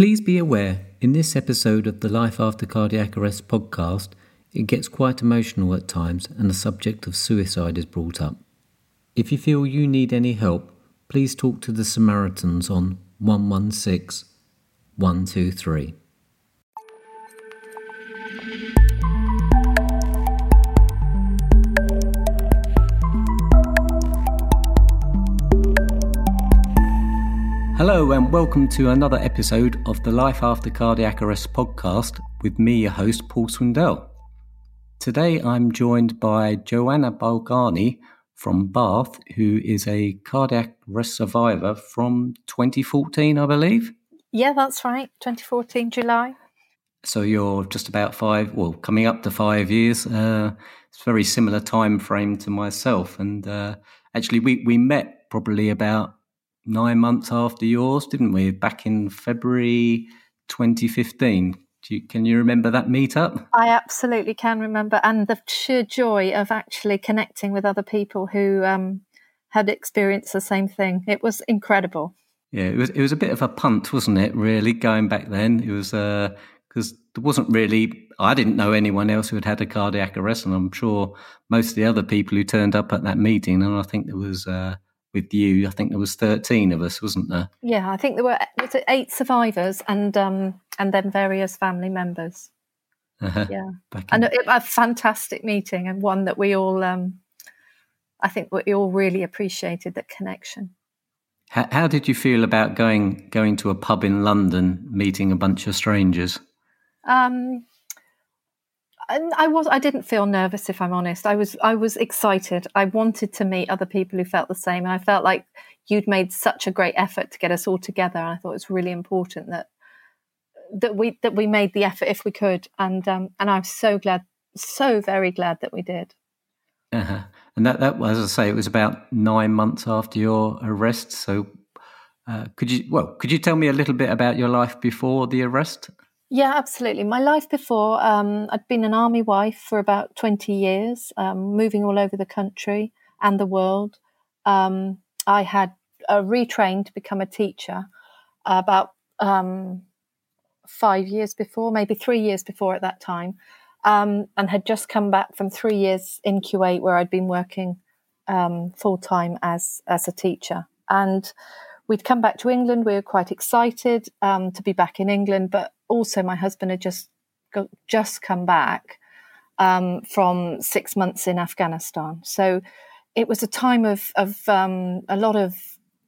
Please be aware, in this episode of the Life After Cardiac Arrest podcast, it gets quite emotional at times and the subject of suicide is brought up. If you feel you need any help, please talk to the Samaritans on 116 123. Hello, and welcome to another episode of the Life After Cardiac Arrest podcast with me, your host, Paul Swindell. Today I'm joined by Joanna Balgani from Bath, who is a cardiac arrest survivor from 2014, I believe. Yeah, that's right, 2014, July. So you're just about five, well, coming up to five years. Uh, it's a very similar time frame to myself. And uh, actually, we, we met probably about nine months after yours, didn't we? Back in February 2015. You, can you remember that meetup? I absolutely can remember, and the sheer joy of actually connecting with other people who um, had experienced the same thing. It was incredible. Yeah, it was. It was a bit of a punt, wasn't it? Really, going back then, it was because uh, there wasn't really. I didn't know anyone else who had had a cardiac arrest, and I'm sure most of the other people who turned up at that meeting, and I think there was. Uh, with you. I think there was thirteen of us, wasn't there? Yeah, I think there were was it eight survivors and um, and then various family members. Uh-huh. Yeah, and a, a, fantastic meeting and one that we all, um, I think, we all really appreciated that connection. How, how did you feel about going going to a pub in London, meeting a bunch of strangers? Um, I was I didn't feel nervous if I'm honest. I was I was excited. I wanted to meet other people who felt the same and I felt like you'd made such a great effort to get us all together and I thought it was really important that that we that we made the effort if we could and um, and I'm so glad so very glad that we did. Uh-huh. And that that as I say it was about 9 months after your arrest so uh, could you well could you tell me a little bit about your life before the arrest? Yeah, absolutely. My life before, um, I'd been an army wife for about 20 years, um, moving all over the country and the world. Um, I had uh, retrained to become a teacher about um, five years before, maybe three years before at that time, um, and had just come back from three years in Kuwait where I'd been working um, full time as, as a teacher. And we'd come back to England. We were quite excited to be back in England, but also my husband had just got, just come back um, from six months in Afghanistan. So it was a time of, of um, a lot of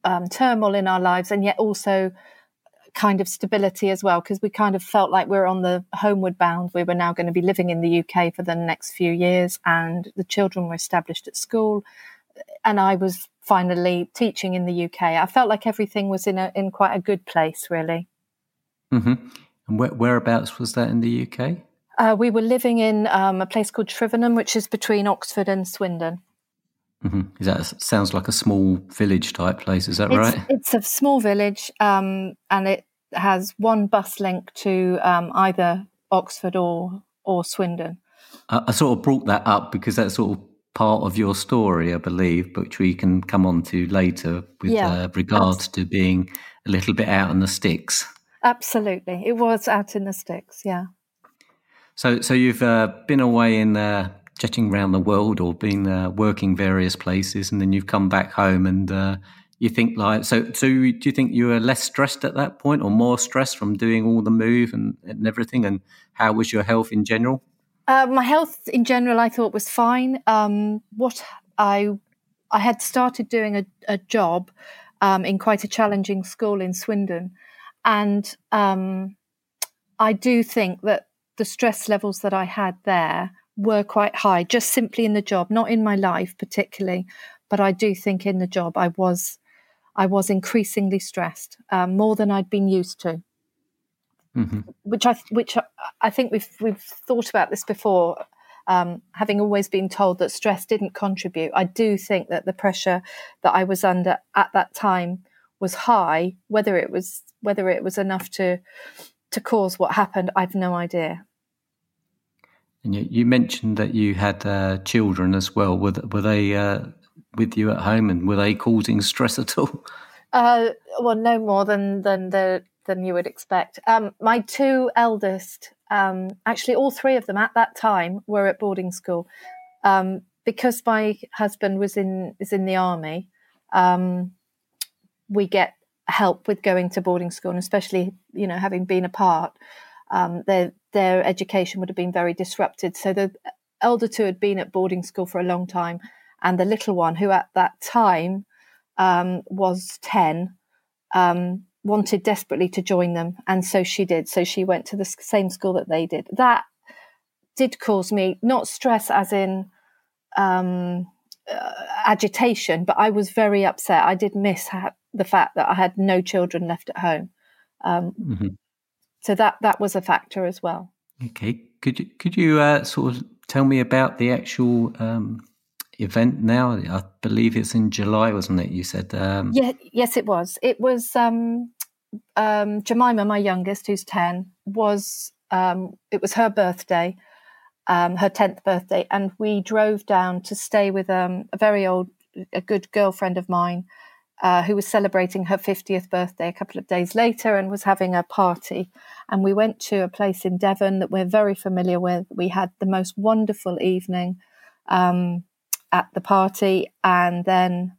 um, turmoil in our lives, and yet also kind of stability as well, because we kind of felt like we are on the homeward bound. We were now going to be living in the UK for the next few years, and the children were established at school, and I was finally teaching in the UK. I felt like everything was in a in quite a good place, really. Mm-hmm. And where, whereabouts was that in the UK? Uh, we were living in um, a place called Shrivenham, which is between Oxford and Swindon. Mm-hmm. Is that sounds like a small village type place? Is that it's, right? It's a small village, um, and it has one bus link to um, either Oxford or or Swindon. I, I, sort of brought that up because that sort of part of your story, I believe, which we can come on to later with yeah, uh, regards to being a little bit out in the sticks. Absolutely, it was out in the sticks. Yeah. So, so you've uh, been away in uh, jetting around the world, or been uh, working various places, and then you've come back home, and uh, you think like so. So, do you think you were less stressed at that point, or more stressed from doing all the move and, and everything? And how was your health in general? Uh, my health in general, I thought was fine. Um, what I I had started doing a, a job um, in quite a challenging school in Swindon and um, I do think that the stress levels that I had there were quite high, just simply in the job, not in my life particularly, but I do think in the job I was I was increasingly stressed, um, more than I'd been used to. Mm-hmm. Which I which I think we've we've thought about this before. Um, having always been told that stress didn't contribute, I do think that the pressure that I was under at that time was high. Whether it was whether it was enough to to cause what happened, I've no idea. And you, you mentioned that you had uh, children as well. Were were they uh, with you at home, and were they causing stress at all? Uh, well, no more than than the than you would expect. Um, my two eldest, um, actually, all three of them at that time were at boarding school. Um, because my husband was in is in the army, um, we get help with going to boarding school, and especially you know having been apart, um, their their education would have been very disrupted. So the elder two had been at boarding school for a long time, and the little one, who at that time um, was ten, wanted desperately to join them, and so she did. So she went to the same school that they did. That did cause me not stress, as in um, uh, agitation, but I was very upset. I did miss ha- the fact that I had no children left at home. Um, mm-hmm. So that that was a factor as well. Okay, could you could you uh, sort of tell me about the actual um, event now? I believe it's in July, wasn't it? You said. Um... Yeah, yes, it was. It was um, um, Jemima, my youngest, who's ten, was um, it was her birthday, um, her tenth birthday, and we drove down to stay with um, a very old, a good girlfriend of mine uh, who was celebrating her 50th birthday a couple of days later and was having a party. And we went to a place in Devon that we're very familiar with. We had the most wonderful evening um, at the party. And then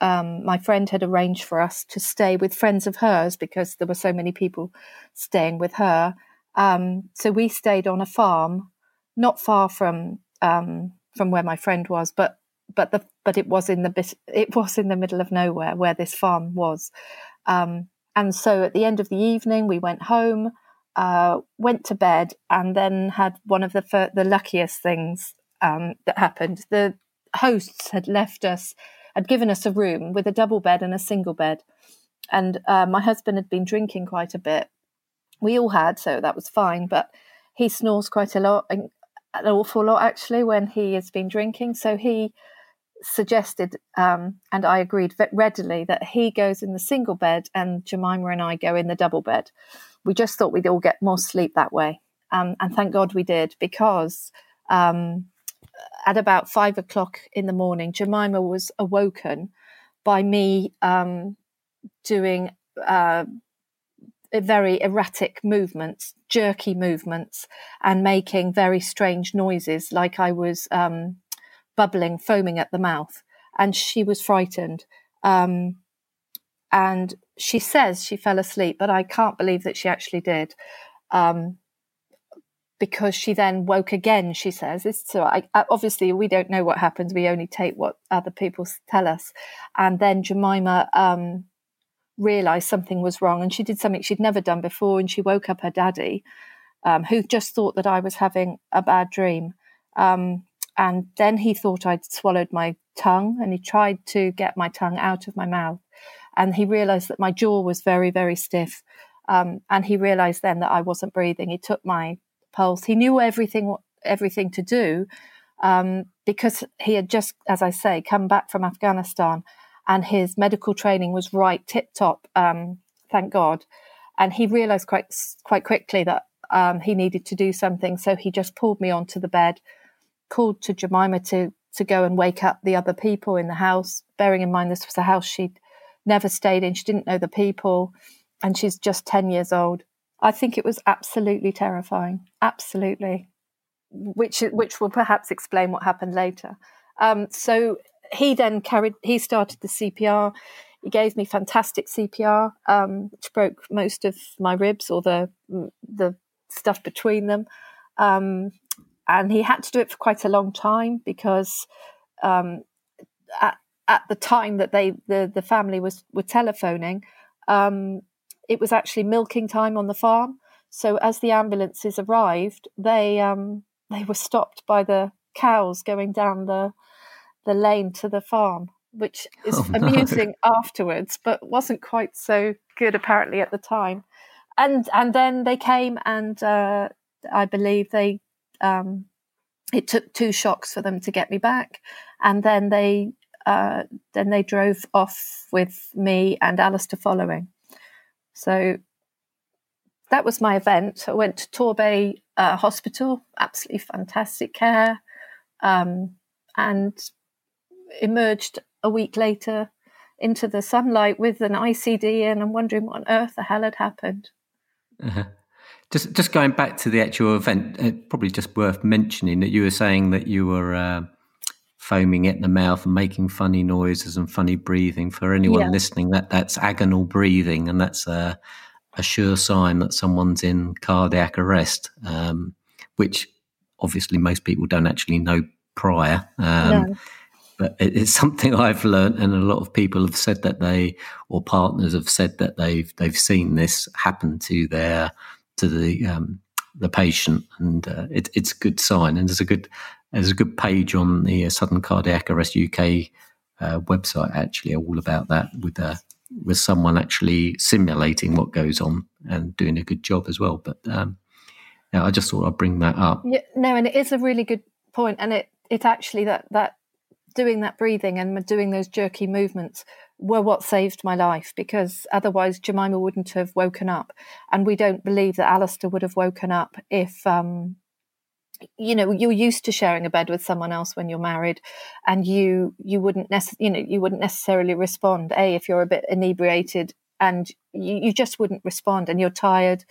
um, my friend had arranged for us to stay with friends of hers because there were so many people staying with her. Um, so we stayed on a farm, not far from um, from where my friend was, but but the but it was in the bit it was in the middle of nowhere where this farm was um, and so at the end of the evening we went home uh, went to bed and then had one of the fir- the luckiest things um, that happened the hosts had left us had given us a room with a double bed and a single bed and uh, my husband had been drinking quite a bit we all had so that was fine but he snores quite a lot an awful lot actually when he has been drinking so he suggested, um, and I agreed readily, that he goes in the single bed and Jemima and I go in the double bed. We just thought we'd all get more sleep that way. Um, and thank God we did because um, at about five o'clock in the morning, Jemima was awoken by me um, doing uh, very erratic movements, jerky movements, and making very strange noises, like I was um, bubbling, foaming at the mouth, and she was frightened. Um, and she says she fell asleep, but I can't believe that she actually did. Um, because she then woke again, she says. So I, obviously, we don't know what happens. We only take what other people tell us. And then Jemima um, realized something was wrong and she did something she'd never done before. And she woke up her daddy, um, who just thought that I was having a bad dream. Um, and then he thought I'd swallowed my tongue and he tried to get my tongue out of my mouth. And he realized that my jaw was very, very stiff. Um, and he realized then that I wasn't breathing. He took my pulse. He knew everything, everything to do um, because he had just, as I say, come back from Afghanistan and his medical training was right tip top. Um, thank God. And he realized quite, quite quickly that um, he needed to do something. So he just pulled me onto the bed called to Jemima to to go and wake up the other people in the house, bearing in mind this was a house she'd never stayed in. She didn't know the people, and she's just 10 years old. I think it was absolutely terrifying. Absolutely. Which, which will perhaps explain what happened later. Um, so he then carried, he started the CPR. He gave me fantastic CPR, um, which broke most of my ribs or the, the stuff between them. Um, and he had to do it for quite a long time because um, at, at the time that they the, the family was were telephoning, um, it was actually milking time on the farm. So as the ambulances arrived, they um, they were stopped by the cows going down the the lane to the farm, which is oh, no. amusing afterwards, but wasn't quite so good apparently at the time. And and then they came and uh, I believe they um, it took two shocks for them to get me back, and then they uh, then they drove off with me and Alistair following. So that was my event. I went to Torbay uh, Hospital, absolutely fantastic care, um, and emerged a week later into the sunlight with an ICD and I'm wondering what on earth the hell had happened. Uh-huh. Just just going back to the actual event, uh, probably just worth mentioning that you were saying that you were uh, foaming at the mouth and making funny noises and funny breathing. For anyone yeah. listening, that that's agonal breathing, and that's a, a sure sign that someone's in cardiac arrest, um, which obviously most people don't actually know prior. Um, no but it's something I've learned, and a lot of people have said that they, or partners have said that they've they've seen this happen to their to the um, the patient, and uh, it, it's a good sign. And it's a good there's a good page on the uh, Sudden Cardiac Arrest UK uh, website actually all about that with uh, with someone actually simulating what goes on and doing a good job as well. But um, yeah, I just thought I'd bring that up. Yeah, no, and it is a really good point, and it it actually that that doing that breathing and doing those jerky movements were what saved my life because otherwise Jemima wouldn't have woken up. And we don't believe that Alistair would have woken up if, um, you know, you're used to sharing a bed with someone else when you're married, and you you wouldn't nece- you know you wouldn't necessarily respond. A if you're a bit inebriated and you, you just wouldn't respond, and you're tired.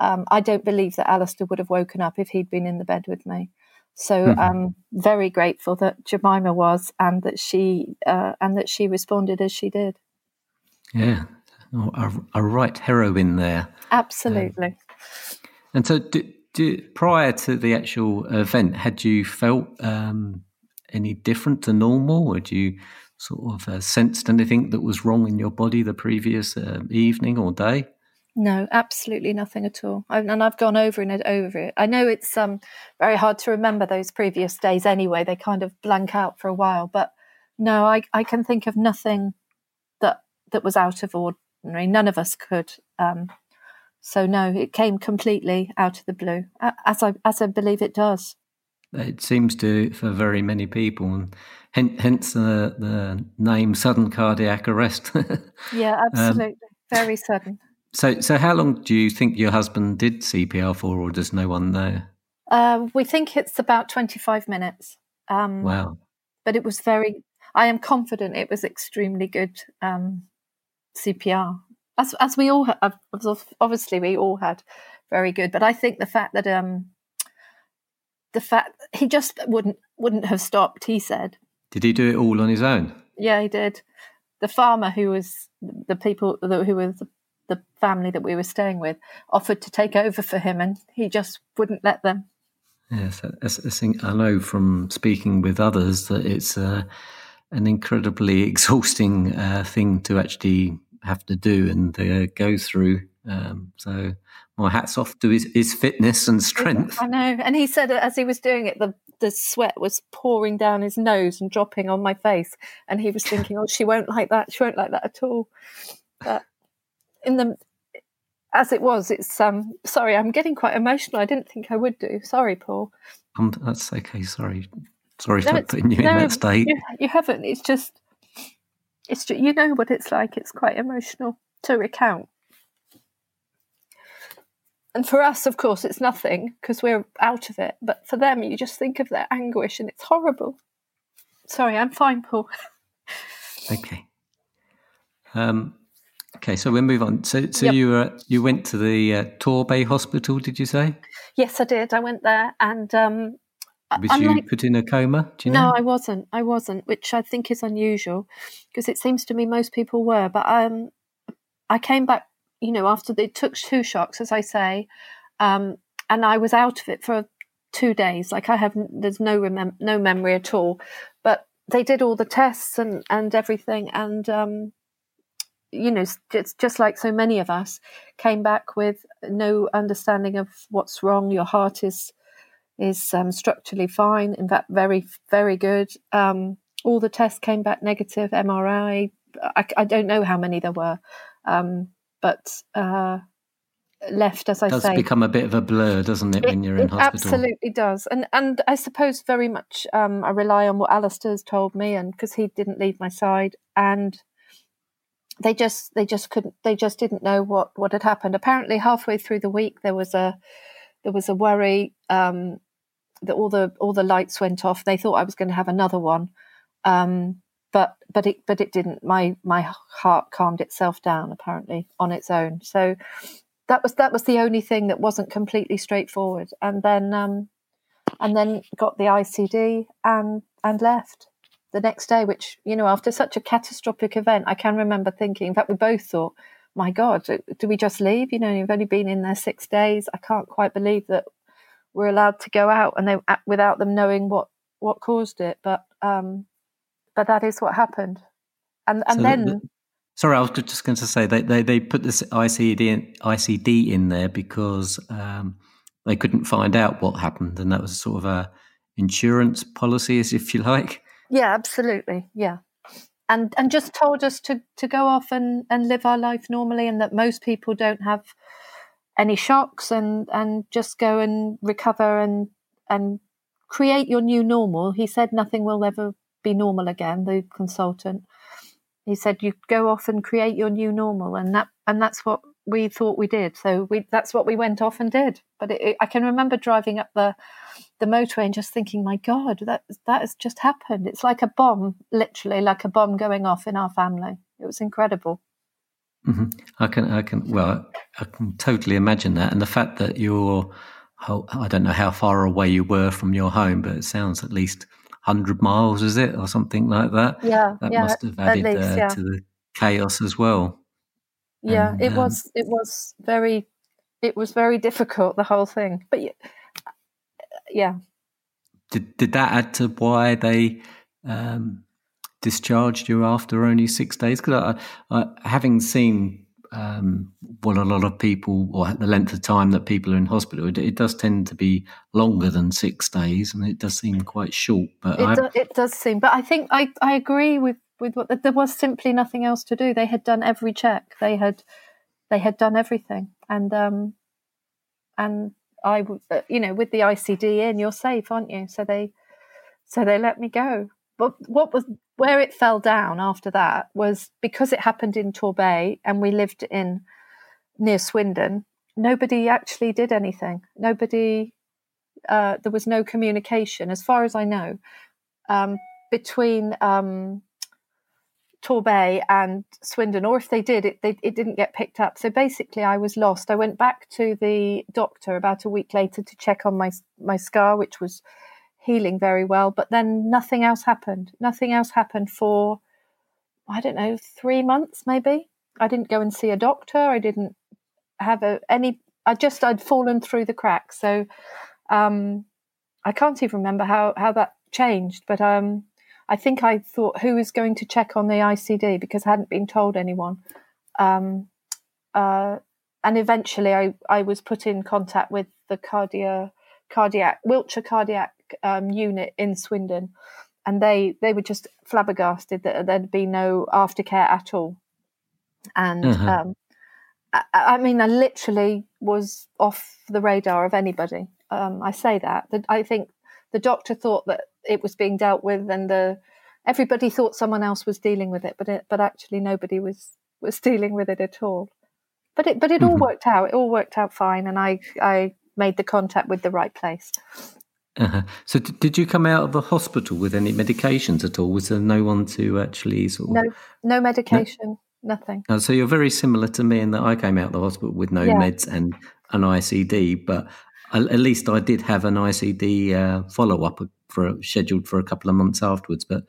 Um, I don't believe that Alistair would have woken up if he'd been in the bed with me. So mm-hmm. I'm very grateful that Jemima was, and that she uh, and that she responded as she did. Yeah, oh, a, a, right heroine there. Absolutely. Um, and so, do, do, prior to the actual event, had you felt um, any different to normal? Had you sort of uh, sensed anything that was wrong in your body the previous uh, evening or day? No, absolutely nothing at all. I, and I've gone over and over it. I know it's um, very hard to remember those previous days anyway. They kind of blank out for a while. But no, I, I can think of nothing that that was out of ordinary. None of us could. Um, so no, it came completely out of the blue, as I as I believe it does. It seems to for very many people, and hence the the name sudden cardiac arrest. yeah, um, absolutely, um, very sudden. So, so how long do you think your husband did CPR for, or does no one know? Uh, we think it's about 25 minutes. Um, wow. But it was very, I am confident it was extremely good um, CPR. As, as we all have, obviously, we all had very good. But I think the fact that, um, the fact he just wouldn't wouldn't have stopped. He said. Did he do it all on his own? Yeah, he did. The farmer who was the people who were the the family that we were staying with offered to take over for him, and he just wouldn't let them. Yes, I, I think I know from speaking with others that it's uh, an incredibly exhausting uh, thing to actually have to do and uh, go through. Um, so my hats off to his, his, fitness and strength. I know, and he said as he was doing it, the the sweat was pouring down his nose and dropping on my face, and he was thinking, "Oh, she won't like that. She won't like that at all." But in the as it was, it's um sorry, I'm getting quite emotional. I didn't think I would do. Sorry, Paul. Um, that's okay. Sorry, sorry no, for putting you no, in that state. You, you, haven't. It's just, it's just, you know what it's like. It's quite emotional to recount. And for us, of course, it's nothing because we're out of it. But for them, you just think of their anguish, and it's horrible. Sorry, I'm fine, Paul. okay. Um, Okay, so we'll move on. So, so yep. you uh, you went to the uh, Torbay Hospital, did you say? Yes, I did. I went there, and um, was unlike, you put in a coma? Do you know? No, I wasn't. I wasn't, which I think is unusual because it seems to me most people were. But um, I came back, you know, after they took two shocks, as I say, um, and I was out of it for two days. Like I have, there's no remem- no memory at all. But they did all the tests and and everything, and um, you know, it's just like so many of us came back with no understanding of what's wrong. Your heart is is um, structurally fine, in fact, very very good. Um, all the tests came back negative. MRI. I, I don't know how many there were, um, but uh, left as I it does say, become a bit of a blur, doesn't it, when you're in hospital? Absolutely does, and and I suppose very much um, I rely on what Alistair's told me, and because he didn't leave my side, and they just they just couldn't they just didn't know what what had happened. Apparently, halfway through the week, there was a there was a worry um, that all the all the lights went off. They thought I was going to have another one, um, but but it but it didn't. My my heart calmed itself down apparently on its own. So that was that was the only thing that wasn't completely straightforward. And then um, and then got the ICD and and left the next day. Which you know, after such a catastrophic event, I can remember thinking. In fact, we both thought, "My God, do we just leave?" You know, you've only been in there six days. I can't quite believe that we're allowed to go out and they without them knowing what what caused it. But um, but that is what happened. And and so then. The, sorry, I was just going to say they, they, they put this ICD in, ICD in there because um, they couldn't find out what happened, and that was sort of a insurance policy, if you like. Yeah, absolutely. Yeah, and and just told us to to go off and and live our life normally, and that most people don't have any shocks, and and just go and recover and and create your new normal. He said nothing will ever be normal again, the consultant. He said you go off and create your new normal, and that and that's what we thought we did. So we that's what we went off and did. But it, it, I can remember driving up the the motorway and just thinking, my God, that that has just happened. It's like a bomb, literally like a bomb going off in our family. It was incredible. Mm-hmm. I can, I can, well, I can totally imagine that, and the fact that you're, I don't know how far away you were from your home, but it sounds at least 100 miles, is it, or something like that? Yeah. That yeah, must have added least, uh, yeah. to the chaos as well. Yeah, and, it um, was, it was very, it was very difficult, the whole thing. But yeah. Did, did that add to why they um, discharged you after only six days? Because having seen um, what a lot of people, or the length of time that people are in hospital, it, it, does tend to be longer than six days, and it does seem quite short. But it, do, it does seem. But I think I, I agree with with what there was simply nothing else to do. They had done every check. They had they had done everything, and um, and I, uh, you know, with the ICD in, you're safe, aren't you? So they so they let me go. But what was where it fell down after that was because it happened in Torbay and we lived in near Swindon. Nobody actually did anything. Nobody. Uh, there was no communication, as far as I know, um, between um, Torbay and Swindon, or if they did, it, they, it didn't get picked up. So basically, I was lost. I went back to the doctor about a week later to check on my my scar, which was healing very well. But then nothing else happened. Nothing else happened for, I don't know, three months maybe. I didn't go and see a doctor. I didn't have a, any, I just, I'd fallen through the cracks. So um, I can't even remember how, how that changed. But um, I think I thought, who is going to check on the ICD because I hadn't been told anyone. Um, uh, and eventually I, I was put in contact with the cardia, cardiac, Wiltshire Cardiac um, unit in Swindon, and they they were just flabbergasted that there'd be no aftercare at all. And uh-huh. um, I, I, mean, I literally was off the radar of anybody. Um, I say that. I think the doctor thought that it was being dealt with, and the everybody thought someone else was dealing with it, but it, but actually nobody was was dealing with it at all. But it but it mm-hmm. all worked out. It all worked out fine, and I I made the contact with the right place. Uh-huh. So, d- did you come out of the hospital with any medications at all? Was there no one to actually sort of... No, no medication, no? nothing. Oh, so you're very similar to me in that I came out of the hospital with no yeah. meds and an ICD, but at least I did have an ICD uh, follow up for scheduled for a couple of months afterwards. But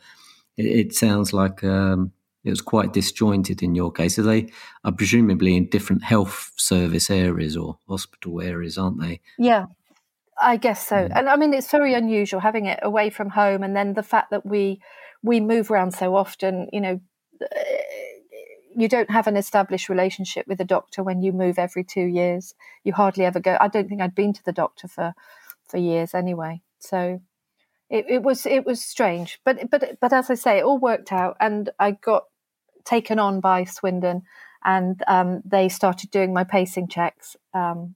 it, it sounds like um, it was quite disjointed in your case. Are they are presumably in different health service areas or hospital areas, aren't they? Yeah, I guess so. Mm. And I mean, it's very unusual having it away from home, and then the fact that we we move around so often. You know, you don't have an established relationship with a doctor when you move every two years. You hardly ever go. I don't think I'd been to the doctor for for years anyway. So it, it was it was strange, but but but as I say, it all worked out, and I got taken on by Swindon, and um, they started doing my pacing checks. Um,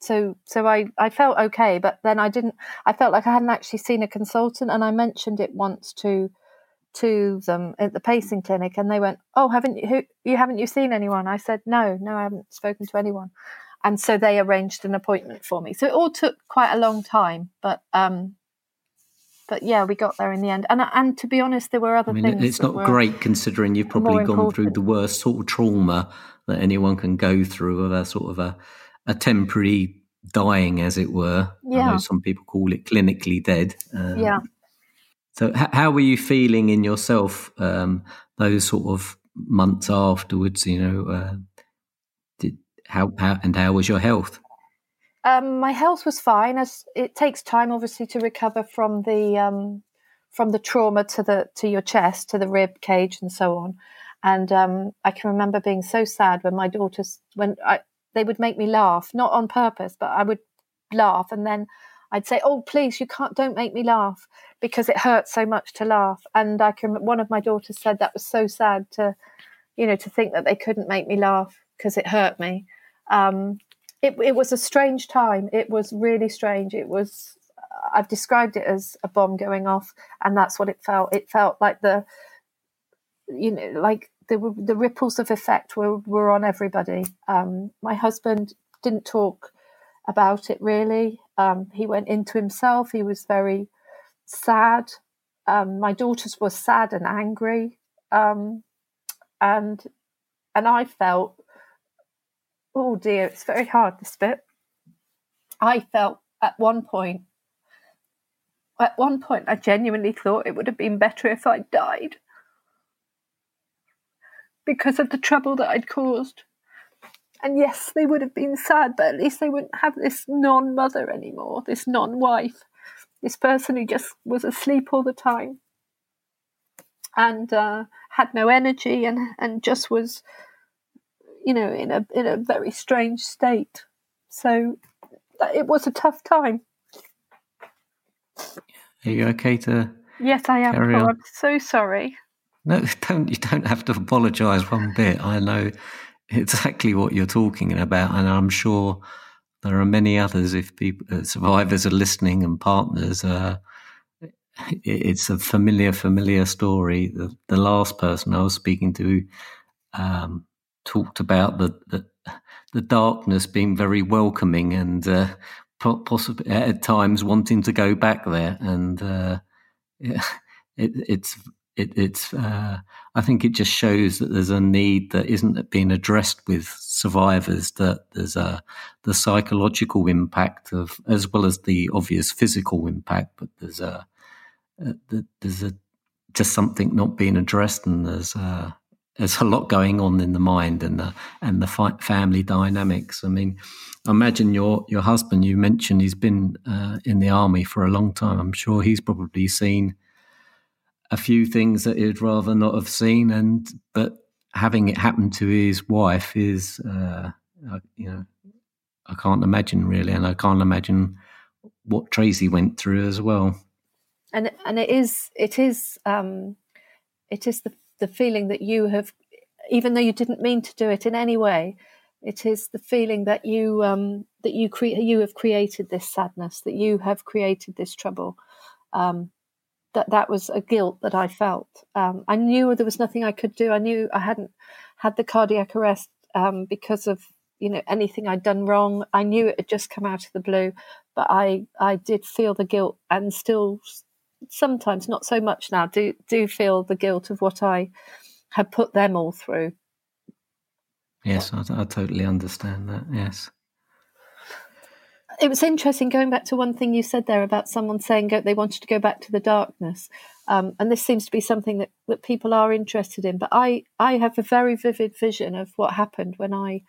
so so I, I felt okay but then i didn't i felt like i hadn't actually seen a consultant and i mentioned it once to to them at the pacing clinic and they went oh haven't you who, you haven't you seen anyone i said no no i haven't spoken to anyone and so they arranged an appointment for me so it all took quite a long time but um but yeah, we got there in the end. And and to be honest, there were other I mean, things. It's not great considering you've probably gone important. through the worst sort of trauma that anyone can go through, of a sort of a, a temporary dying, as it were. Yeah. I know some people call it clinically dead. Um, yeah. So, h- how were you feeling in yourself um, those sort of months afterwards? You know, uh, did how, how and how was your health? Um, my health was fine. As it takes time, obviously, to recover from the um, from the trauma to the to your chest, to the rib cage, and so on. And um, I can remember being so sad when my daughters, when I, they would make me laugh, not on purpose, but I would laugh, and then I'd say, "Oh, please, you can't, don't make me laugh," because it hurts so much to laugh. And I can. One of my daughters said that was so sad to, you know, to think that they couldn't make me laugh because it hurt me. Um, it, it was a strange time. It was really strange. It was. I've described it as a bomb going off, and that's what it felt. It felt like the, you know, like the the ripples of effect were were on everybody. Um, my husband didn't talk about it really. Um, he went into himself. He was very sad. Um, my daughters were sad and angry, um, and and I felt oh dear, it's very hard this bit. I felt at one point, at one point, I genuinely thought it would have been better if I died because of the trouble that I'd caused. And yes, they would have been sad, but at least they wouldn't have this non mother anymore, this non wife, this person who just was asleep all the time and uh, had no energy and, and just was you know, in a in a very strange state. So it was a tough time. Are you okay to? Yes, I am. Carry on. I'm so sorry. No, don't. You don't have to apologise one bit. I know exactly what you're talking about, and I'm sure there are many others. If people, uh, survivors are listening and partners, uh, it, it's a familiar, familiar story. The, the last person I was speaking to um, talked about the, the, the darkness being very welcoming and uh, possibly at times wanting to go back there, and uh, it, it's it, it's uh, I think it just shows that there's a need that isn't being addressed with survivors. That there's a the psychological impact of as well as the obvious physical impact, but there's a, a there's a just something not being addressed, and there's a, there's a lot going on in the mind and the and the family dynamics. I mean, imagine your your husband. You mentioned he's been uh, in the army for a long time. I'm sure he's probably seen a few things that he'd rather not have seen, and but having it happen to his wife is, uh, you know, I can't imagine really, and I can't imagine what Tracy went through as well. And and it is it is um, it is the the feeling that you have, even though you didn't mean to do it in any way, it is the feeling that you um, that you cre- you have created this sadness, that you have created this trouble. Um, that that was a guilt that I felt. Um, I knew there was nothing I could do. I knew I hadn't had the cardiac arrest um, because of you know anything I'd done wrong. I knew it had just come out of the blue, but I I did feel the guilt and still sometimes not so much now do do feel the guilt of what I had put them all through. Yes, I, I totally understand that. Yes it was interesting going back to one thing you said there about someone saying go, they wanted to go back to the darkness. Um, and this seems to be something that, that people are interested in. But I, I have a very vivid vision of what happened when I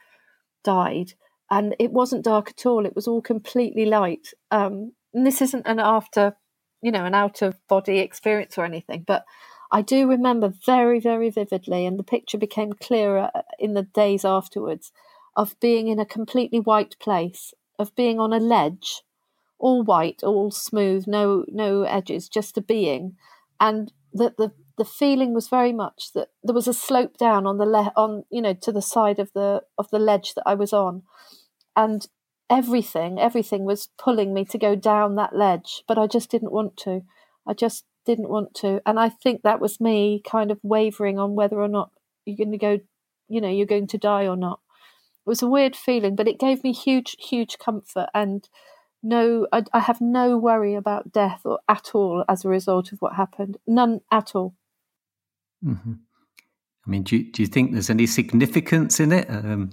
died. And it wasn't dark at all, it was all completely light. Um, and this isn't an after, you know, an out of body experience or anything, but I do remember very, very vividly, and the picture became clearer in the days afterwards, of being in a completely white place of being on a ledge, all white, all smooth, no no edges, just a being, and that the the feeling was very much that there was a slope down on the le- on you know to the side of the of the ledge that I was on, and everything everything was pulling me to go down that ledge, but I just didn't want to. I just didn't want to, and I think that was me kind of wavering on whether or not you're going to go, you know, you're going to die or not. It was a weird feeling, but it gave me huge, huge comfort. And no, I, I have no worry about death or at all as a result of what happened. None at all. Mm-hmm. I mean, do you, do you think there's any significance in it? Um,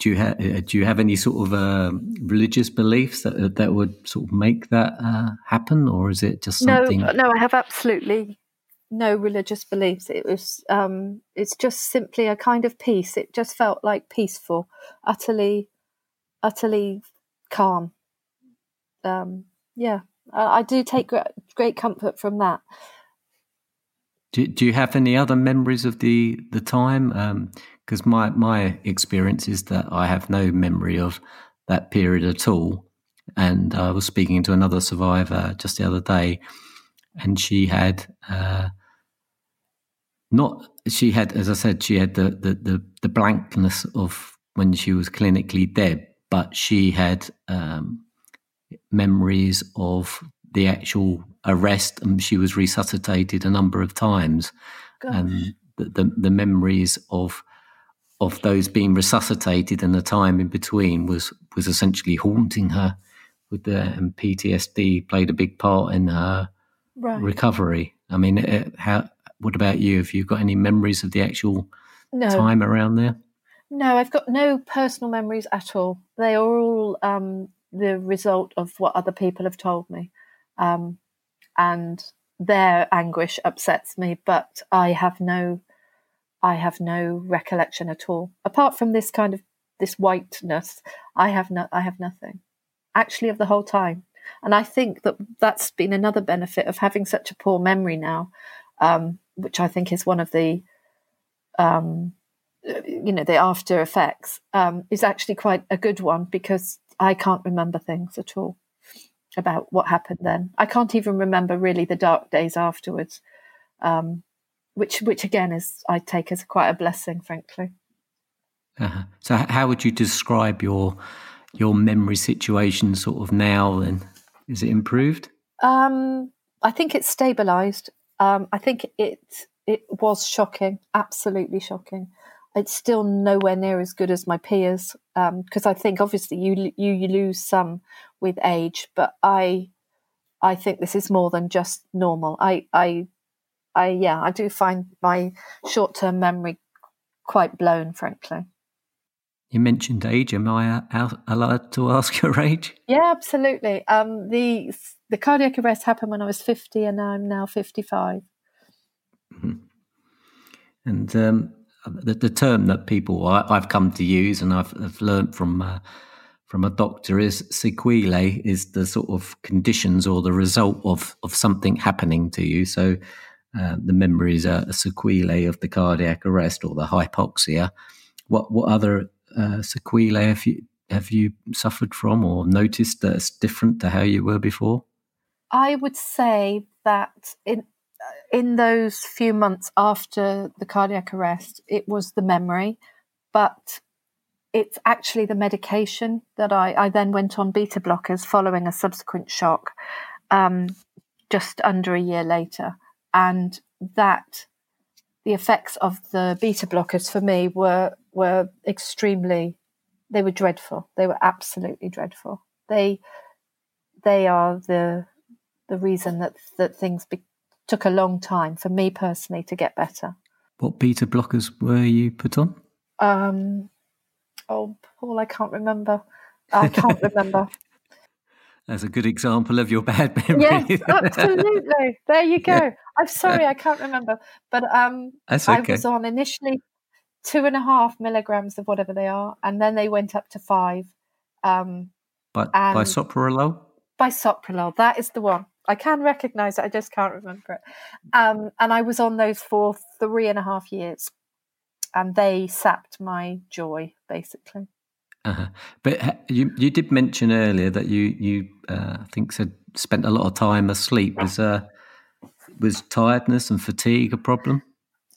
do you have uh, do you have any sort of uh, religious beliefs that that would sort of make that uh, happen, or is it just something? No, no, I have absolutely no religious beliefs. It was um, it's just simply a kind of peace. It just felt like peaceful, utterly, utterly calm. Um, yeah, I, I do take great, great comfort from that. Do, do you have any other memories of the the time? Because um, my my experience is that I have no memory of that period at all. And I was speaking to another survivor just the other day, and she had uh, not she had, as I said, she had the, the the the, blankness of when she was clinically dead, but she had um, memories of the actual arrest, and she was resuscitated a number of times, Gosh. and the, the, the memories of of those being resuscitated and the time in between was was essentially haunting her. With the and PTSD played a big part in her right. recovery. I mean, it, how? What about you? Have you got any memories of the actual no. time around there? No, I've got no personal memories at all. They are all um, the result of what other people have told me. Um, and their anguish upsets me, but I have no, I have no recollection at all. Apart from this kind of this whiteness, I have no, I have nothing, actually, of the whole time. And I think that that's been another benefit of having such a poor memory now, um, which I think is one of the, um, you know, the after effects, um, is actually quite a good one because I can't remember things at all about what happened then. I can't even remember really the dark days afterwards, um, which which again is I take as quite a blessing, frankly. Uh-huh. So, how would you describe your your memory situation sort of now? Then is it improved? Um, I think it's stabilised. Um, I think it it was shocking, absolutely shocking it's still nowhere near as good as my peers because um, I think obviously you, you you lose some with age, but I I think this is more than just normal. I I I yeah I do find my short term memory quite blown, frankly. You mentioned age. Am I allowed to ask your age? Yeah, absolutely. Um, the the cardiac arrest happened when I was fifty, and I'm now fifty five. Mm-hmm. And um, the, the term that people I, have come to use and I've, I've learned from uh, from a doctor is sequelae is the sort of conditions or the result of of something happening to you. So uh, the memory is a, a, sequelae of the cardiac arrest or the hypoxia. What what other uh, sequelae have you have you suffered from or noticed that's different to how you were before? I would say that in in those few months after the cardiac arrest, it was the memory, but it's actually the medication that I, I then went on beta blockers following a subsequent shock um, just under a year later. And that the effects of the beta blockers for me were were extremely they were dreadful. They were absolutely dreadful. They they are the the reason that that things be, took a long time for me personally to get better. What beta blockers were you put on? Um, oh, Paul, I can't remember. I can't remember. That's a good example of your bad memory. Yes, absolutely. There you go. Yeah. I'm sorry, I can't remember, but um, okay. I was on initially two and a half milligrams of whatever they are, and then they went up to five. Um, but bisoprolol. Bisoprolol, that is the one. I can recognize it. I just can't remember it. Um, and I was on those for three and a half years, and they sapped my joy basically. Uh-huh. But you you did mention earlier that you you uh, I think said spent a lot of time asleep. Was uh, was tiredness and fatigue a problem?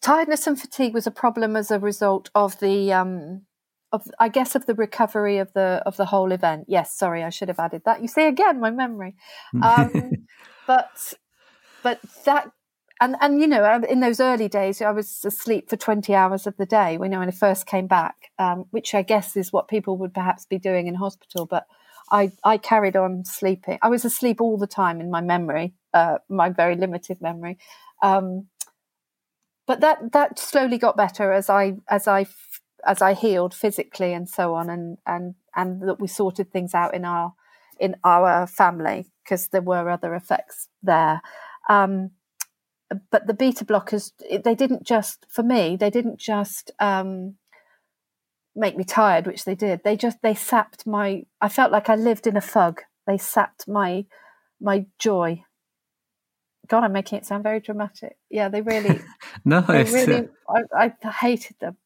Tiredness and fatigue was a problem as a result of the um, of I guess of the recovery of the of the whole event. Yes, sorry, I should have added that. You see again my memory. Um, but but that and and you know in those early days I was asleep for 20 hours of the day when, when I first came back, um, which I guess is what people would perhaps be doing in hospital, but I, I carried on sleeping. I was asleep all the time in my memory, uh, my very limited memory. Um, but that that slowly got better as I as I as I healed physically and so on, and and and that we sorted things out in our in our family because there were other effects there. Um, but the beta blockers, they didn't just for me. They didn't just um, make me tired, which they did. They just they sapped my. I felt like I lived in a fog. They sapped my my joy. God, I'm making it sound very dramatic. Yeah, they really. no, they really. I, I hated them,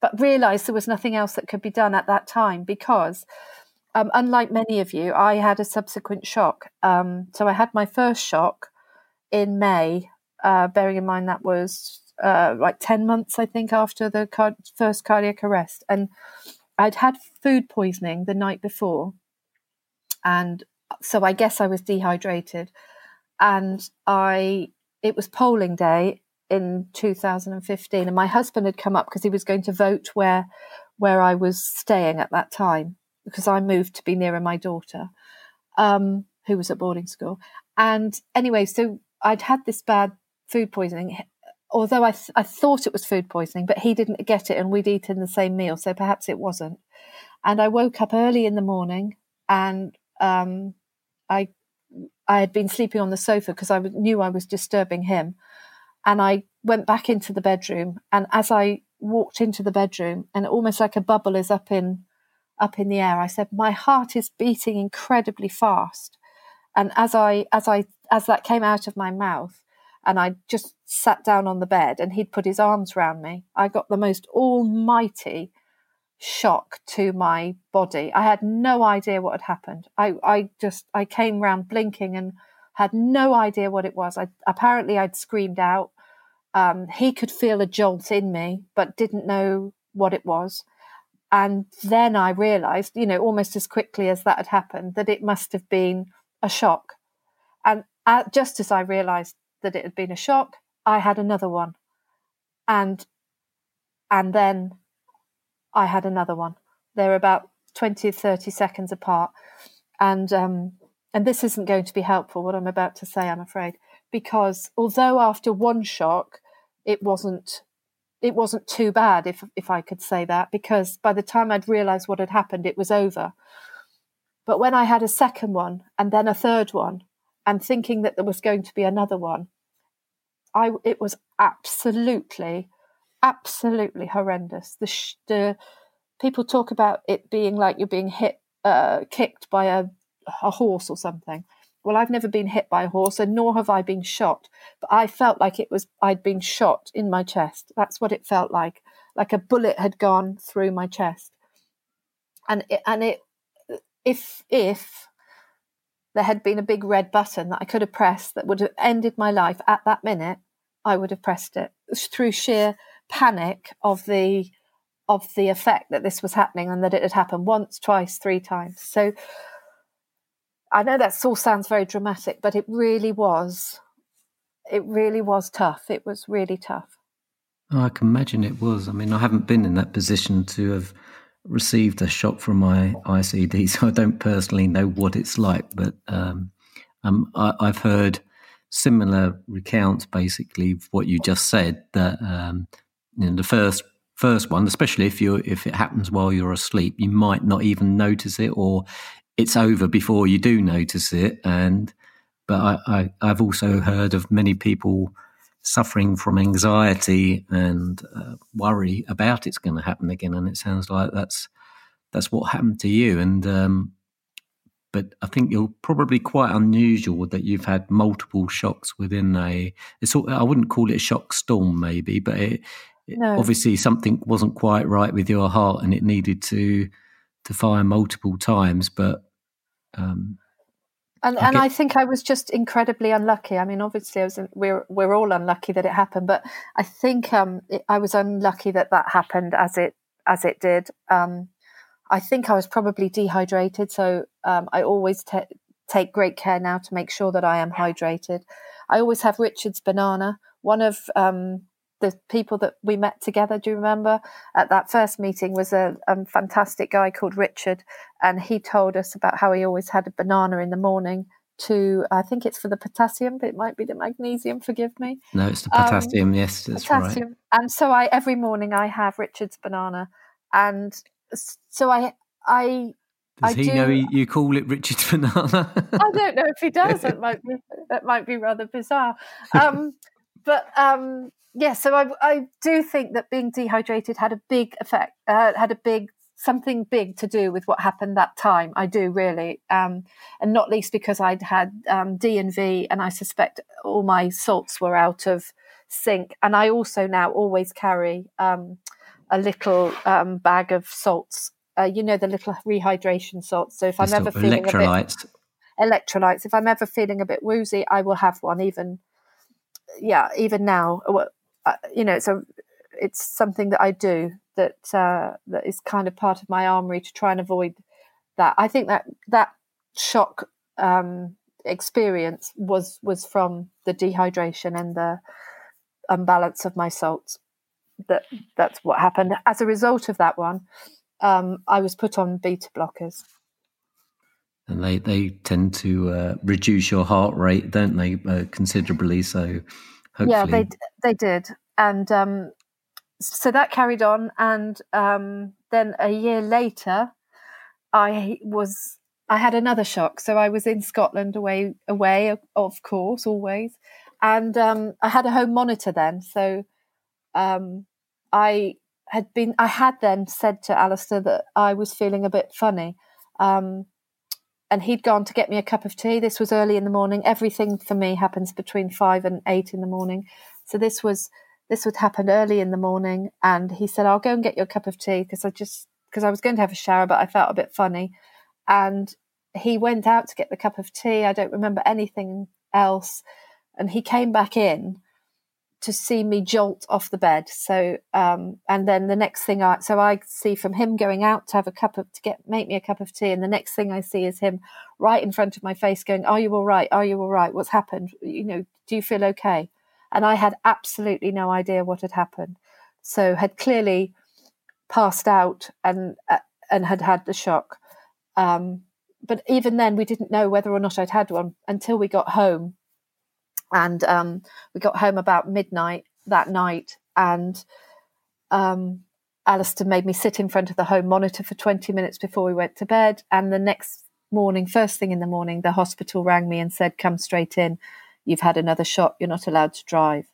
but realised there was nothing else that could be done at that time because, um, unlike many of you, I had a subsequent shock. Um, so I had my first shock in May. Uh, bearing in mind that was uh, like 10 months, I think, after the car- first cardiac arrest. And I'd had food poisoning the night before. And so I guess I was dehydrated. And I, it was polling day in 2015. And my husband had come up because he was going to vote where, where I was staying at that time, because I moved to be nearer my daughter, um, who was at boarding school. And anyway, so I'd had this bad food poisoning although I, th- I thought it was food poisoning, but he didn't get it and we'd eaten the same meal, so perhaps it wasn't. And I woke up early in the morning and um, I I had been sleeping on the sofa because I knew I was disturbing him. And I went back into the bedroom, and as I walked into the bedroom, and almost like a bubble is up in up in the air, I said, "My heart is beating incredibly fast." And as I as I as that came out of my mouth, and I just sat down on the bed and he'd put his arms around me. I got the most almighty shock to my body. I had no idea what had happened. I, I just I came round blinking and had no idea what it was. I apparently I'd screamed out. Um, he could feel a jolt in me, but didn't know what it was. And then I realised, you know, almost as quickly as that had happened, that it must have been a shock. And just as I realised that it had been a shock. I had another one, and and then I had another one. They're about 20, 30 seconds apart, and um, and this isn't going to be helpful. What I'm about to say, I'm afraid, because although after one shock, it wasn't it wasn't too bad, if if I could say that, because by the time I'd realised what had happened, it was over. But when I had a second one and then a third one, and thinking that there was going to be another one, I it was absolutely, absolutely horrendous. The, sh- the people talk about it being like you're being hit, uh, kicked by a a horse or something. Well, I've never been hit by a horse, and nor have I been shot. But I felt like it was I'd been shot in my chest. That's what it felt like, like a bullet had gone through my chest. And it, and it, if if there had been a big red button that I could have pressed that would have ended my life at that minute, I would have pressed it through sheer panic of the of the effect that this was happening and that it had happened once, twice, three times. So I know that all sounds very dramatic, but it really was. It really was tough. It was really tough. Oh, I can imagine it was. I mean, I haven't been in that position to have received a shock from my ICD, so I don't personally know what it's like. But um, um, I, have heard similar recounts, basically, of what you just said. That um, the first first one, especially if you if it happens while you're asleep, you might not even notice it, or it's over before you do notice it. And but I, I have also heard of many people suffering from anxiety and uh, worry about it's going to happen again. And it sounds like that's that's what happened to you. And um, but I think you're probably quite unusual that you've had multiple shocks within a. It's I wouldn't call it a shock storm, maybe, but it, no. obviously something wasn't quite right with your heart, and it needed to to fire multiple times. But um, and I and. I think I was just incredibly unlucky. I mean, obviously, I was we're we're all unlucky that it happened, but I think um, it, I was unlucky that that happened as it as it did. Um, I think I was probably dehydrated, so um, I always take great care now to make sure that I am hydrated. I always have Richard's banana. One of um, the people that we met together. Do you remember? At that first meeting was a, a, fantastic guy called Richard, and he told us about how he always had a banana in the morning. To I think it's for the potassium, but it might be the magnesium. Forgive me. No, it's the potassium. Um, yes, that's potassium. right. And so I every morning I have Richard's banana, and so I I does I he do, know you call it Richard's banana? I don't know if he does. It might be that might be rather bizarre. Um, but um, yeah, so I, I do think that being dehydrated had a big effect, uh, had a big something big to do with what happened that time. I do really, um, and not least because I'd had um, D and V, and I suspect all my salts were out of sync. And I also now always carry um, a little um, bag of salts. Uh, you know the little rehydration salts. So if I'm ever feeling electrolytes. a bit electrolytes, if I'm ever feeling a bit woozy, I will have one. Even yeah, even now, uh, you know, it's a it's something that I do that uh, that is kind of part of my armory to try and avoid that. I think that that shock um, experience was was from the dehydration and the unbalance of my salts. That that's what happened. As a result of that one, um, I was put on beta blockers. And they, they tend to uh, reduce your heart rate, don't they, uh, considerably? So Hopefully. Yeah, they they did, and um, so that carried on, and um, then a year later, I was I had another shock. So I was in Scotland, away away of course, always, and um, I had a home monitor then. So um, I had been I had then said to Alistair that I was feeling a bit funny. Um, and he'd gone to get me a cup of tea. This was early in the morning. Everything for me happens between five and eight in the morning. So this was this would happen early in the morning. And he said, "I'll go and get you a cup of tea because I just because I was going to have a shower, but I felt a bit funny." And he went out to get the cup of tea. I don't remember anything else. And he came back in to see me jolt off the bed. So, um, and then the next thing I, so I see from him going out to have a cup of, to get, make me a cup of tea. And the next thing I see is him right in front of my face going, Are you all right? Are you all right? What's happened? You know, do you feel okay? And I had absolutely no idea what had happened. So had clearly passed out and, uh, and had had the shock. Um, but even then, we didn't know whether or not I'd had one until we got home and um, we got home about midnight that night and um, Alistair made me sit in front of the home monitor for 20 minutes before we went to bed and the next morning first thing in the morning the hospital rang me and said come straight in you've had another shot you're not allowed to drive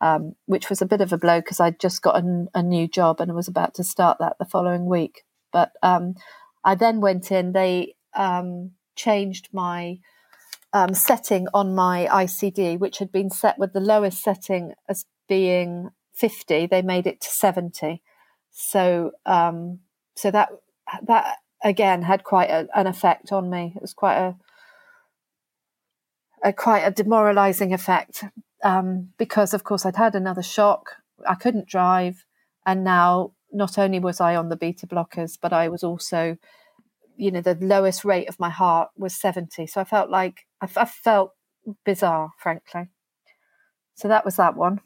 um, which was a bit of a blow because I'd just got a, a, new job and was about to start that the following week. But um, I then went in. They um, changed my um, setting on my ICD, which had been set with the lowest setting as being 50, they made it to 70. So, um, so that that again had quite a, an effect on me. It was quite a, a quite a demoralising effect um, because, of course, I'd had another shock. I couldn't drive, and now not only was I on the beta blockers, but I was also you know, the lowest rate of my heart was 70. So I felt like, I, I felt bizarre, frankly. So that was that one.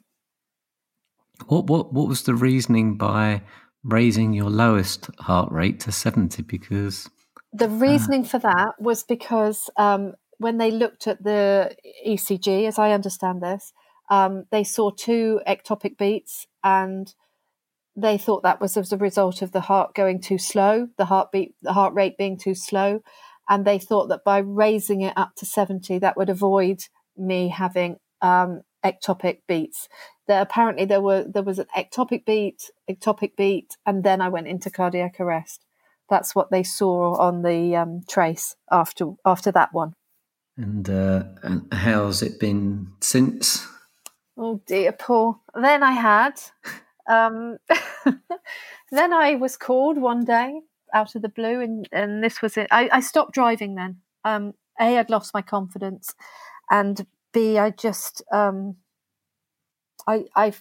What, what, what was the reasoning by raising your lowest heart rate to 70? Because the uh, reasoning uh, for that was because um, when they looked at the ECG, as I understand this, um, they saw two ectopic beats and they thought that was as a result of the heart going too slow, the heartbeat, the heart rate being too slow. And they thought that by raising it up to 70, that would avoid me having um, ectopic beats. That apparently there were there was an ectopic beat, ectopic beat, and then I went into cardiac arrest. That's what they saw on the um, trace after after that one. And, uh, and how's it been since? Oh dear, Paul. Then I had um, then I was called one day out of the blue, and, and this was it. I, I stopped driving then. Um, a, I'd lost my confidence, and B, I just um, I I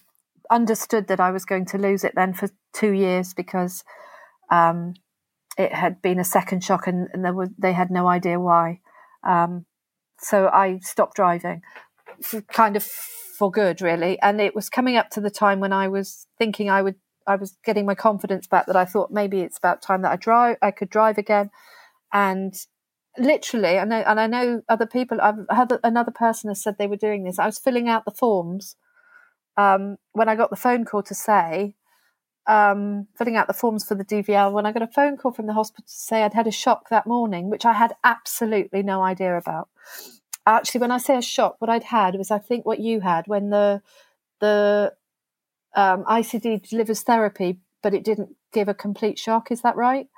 understood that I was going to lose it then for two years because um, it had been a second shock, and, and there was they had no idea why. Um, so I stopped driving. Kind of for good, really. And it was coming up to the time when I was thinking I would, I was getting my confidence back that I thought maybe it's about time that I drive, I could drive again. And literally, I know, and I know other people. I've had another person has said they were doing this. I was filling out the forms um, when I got the phone call to say, um, filling out the forms for the DVLA, when I got a phone call from the hospital to say I'd had a shock that morning, which I had absolutely no idea about. Actually, when I say a shock, what I'd had was I think what you had when the the um, ICD delivers therapy, but it didn't give a complete shock. Is that right?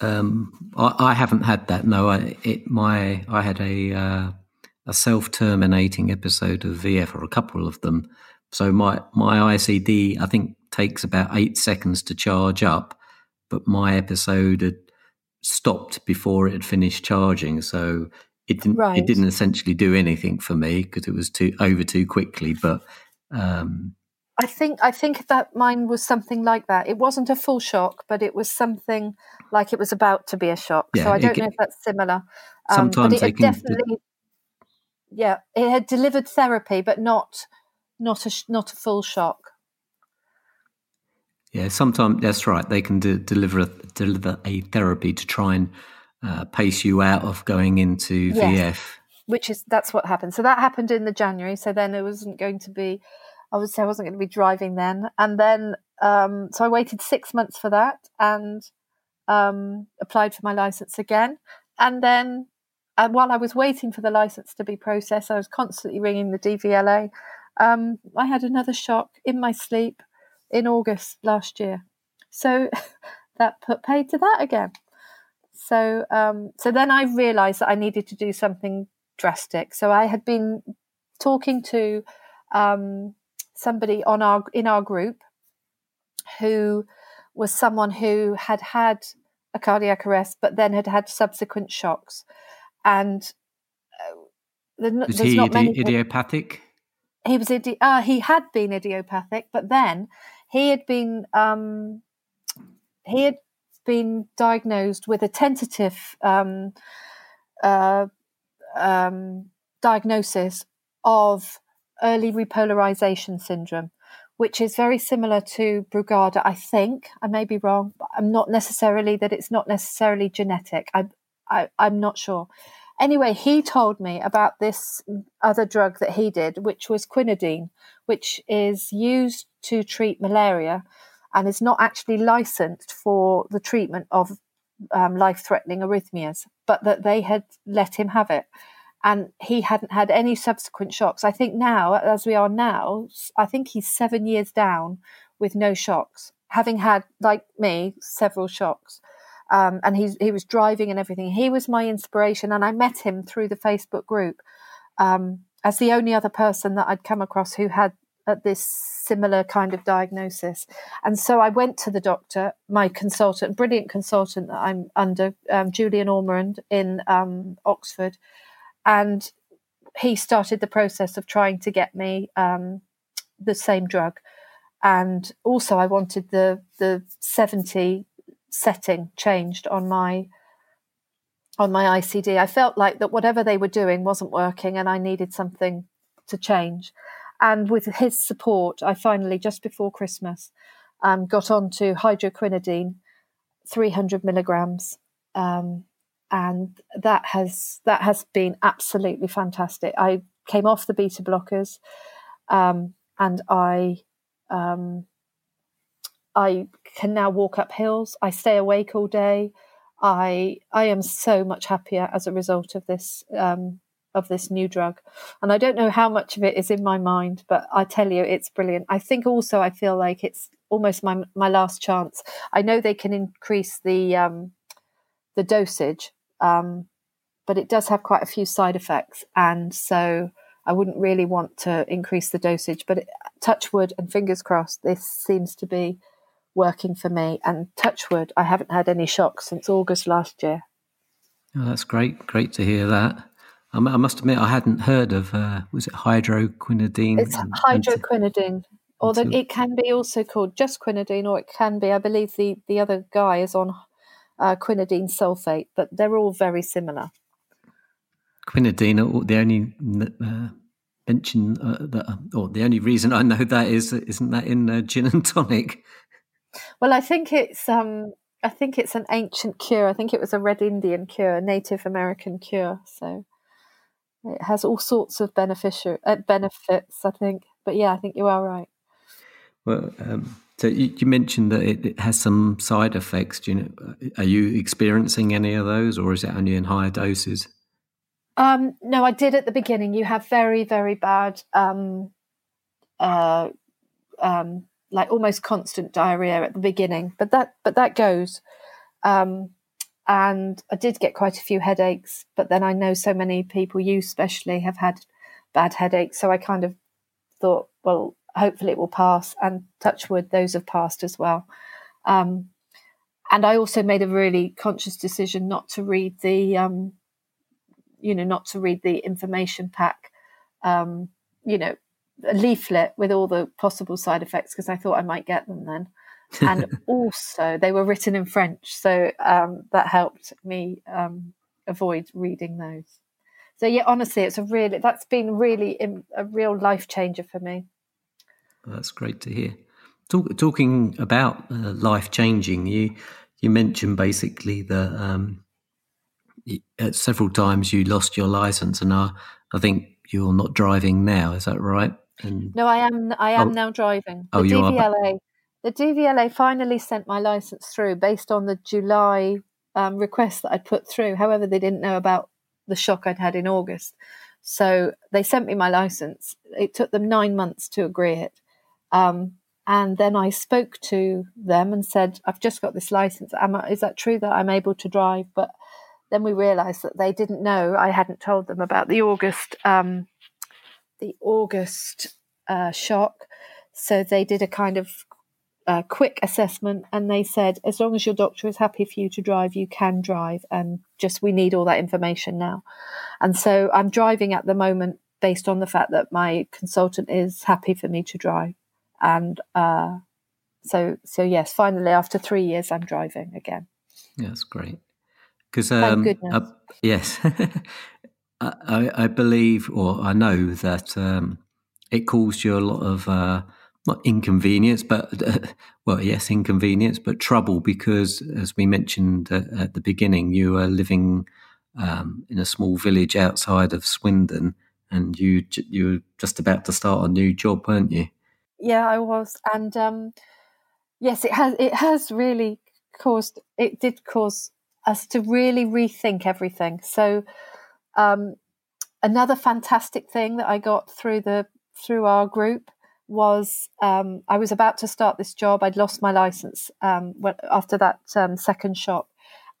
Um, I, I, haven't had that. No, I, it, my I had a uh, a self terminating episode of VF or a couple of them. So my my ICD I think takes about eight seconds to charge up, but my episode had stopped before it had finished charging. So it didn't right. it didn't essentially do anything for me because it was too over too quickly. But um, I think I think that mine was something like that. It wasn't a full shock, but it was something like it was about to be a shock. Yeah, so I don't know if that's similar. Um, sometimes but it definitely, yeah, it had delivered therapy, but not not a not a full shock. Yeah, sometimes that's right. They can de- deliver a, deliver a therapy to try and uh, pace you out of going into yes. VF. Which is that's what happened. So that happened in the January. So then it wasn't going to be I would say I wasn't going to be driving then. And then, um, so I waited six months for that and um, applied for my license again. And then, and uh, while I was waiting for the license to be processed, I was constantly ringing the DVLA. Um, I had another shock in my sleep in August last year. So that put paid to that again. So, um, so then I realised that I needed to do something drastic. So I had been talking to um, somebody on our in our group who was someone who had had a cardiac arrest, but then had had subsequent shocks, and uh, was he not many idiopathic. He was idi- uh, he had been idiopathic, but then he had been um, he had been diagnosed with a tentative um, uh, um, diagnosis of early repolarization syndrome, which is very similar to Brugada, I think. I may be wrong, but I'm not necessarily that it's not necessarily genetic. I, I, I'm not sure. Anyway, he told me about this other drug that he did, which was quinidine, which is used to treat malaria and is not actually licensed for the treatment of um, life threatening arrhythmias, but that they had let him have it and he hadn't had any subsequent shocks. I think now, as we are now, I think he's seven years down with no shocks, having had, like me, several shocks. Um, and he he was driving and everything. He was my inspiration, and I met him through the Facebook group um, as the only other person that I'd come across who had uh, this similar kind of diagnosis. And so I went to the doctor, my consultant, brilliant consultant that I'm under, um, Julian Ormerod in um, Oxford, and he started the process of trying to get me um, the same drug. And also, I wanted the the seventy setting changed on my on my ICD. I felt like that whatever they were doing wasn't working, and I needed something to change. And with his support, I finally, just before Christmas, um, got on to hydroquinidine, 300 milligrams, um, and that has that has been absolutely fantastic. I came off the beta blockers, um, and I um, I can now walk up hills. I stay awake all day. I I am so much happier as a result of this um, of this new drug, and I don't know how much of it is in my mind, but I tell you, it's brilliant. I think also I feel like it's almost my my last chance. I know they can increase the um, the dosage, um, but it does have quite a few side effects. And so I wouldn't really want to increase the dosage. But it, touch wood and fingers crossed, this seems to be working for me. And touch wood, I haven't had any shocks since August last year. Oh, that's great. Great to hear that. I must admit, I hadn't heard of, uh, was it hydroquinidine? It's hydroquinidine. Or that it can be also called just quinidine, or it can be, I believe the, the other guy is on uh, quinidine sulfate, but they're all very similar. Quinidine, the only uh, mention uh, that, or the only reason I know that is isn't that in uh, gin and tonic? Well, I think it's um, I think it's an ancient cure. I think it was a Red Indian cure, a Native American cure. So it has all sorts of beneficial uh, benefits. I think, but yeah, I think you are right. Well, um, so you, you mentioned that it, it, has some side effects. Do you know, are you experiencing any of those, or is it only in higher doses? Um, no, I did at the beginning. You have very, very bad, um, uh, um, like almost constant diarrhea at the beginning, but that but that goes. Um, and I did get quite a few headaches, but then I know so many people, you especially, have had bad headaches, so I kind of thought, well, hopefully it will pass, and touch wood, those have passed as well. Um, and I also made a really conscious decision not to read the um, you know, not to read the information pack, um, you know, a leaflet with all the possible side effects because I thought I might get them then. And also, they were written in French, so um, that helped me um, avoid reading those. So yeah, honestly, it's a really that's been really a real life changer for me. Well, that's great to hear. Talk, talking about uh, life changing, you you mentioned basically that um, at several times you lost your license, and I, I think you're not driving now. Is that right? And, no, I am. I am oh, now driving. The oh, you DVLA, are. The DVLA finally sent my license through based on the July um, request that I'd put through. However, they didn't know about the shock I'd had in August, so they sent me my license. It took them nine months to agree it. Um, and then I spoke to them and said, "I've just got this license. I, is that true that I'm able to drive?" But then we realised that they didn't know. I hadn't told them about the August, um, the August uh, shock. So they did a kind of uh, quick assessment, and they said, as long as your doctor is happy for you to drive, you can drive, and just we need all that information now. And so I'm driving at the moment based on the fact that my consultant is happy for me to drive, and uh, so so yes, finally after three years, I'm driving again. That's great. Because um, uh, yes, I, I, believe or I know that um, it caused you a lot of uh, not inconvenience, but uh, well, yes, inconvenience, but trouble because, as we mentioned at, at the beginning, you were living um, in a small village outside of Swindon, and you you were just about to start a new job, weren't you? Yeah, I was, and um, yes, it has it has really caused it did cause us to really rethink everything. So, um, another fantastic thing that I got through the through our group was um, I was about to start this job. I'd lost my license um, after that um, second shock,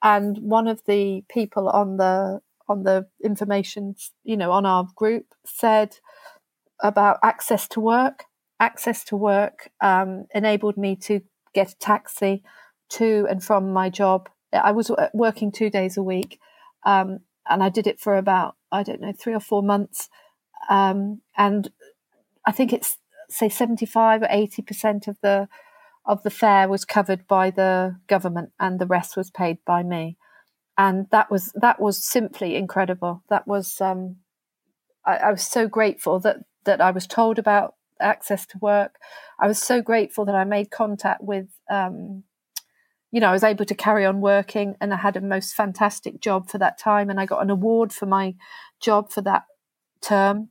and one of the people on the on the information, you know, on our group said about access to work. Access to work um, enabled me to get a taxi to and from my job I was working two days a week, um, and I did it for about I don't know three or four months, um, and I think it's say seventy five or eighty percent of the of the fare was covered by the government, and the rest was paid by me, and that was that was simply incredible. That was um, I, I was so grateful that that I was told about access to work. I was so grateful that I made contact with um, you know, I was able to carry on working and I had a most fantastic job for that time. And I got an award for my job for that term,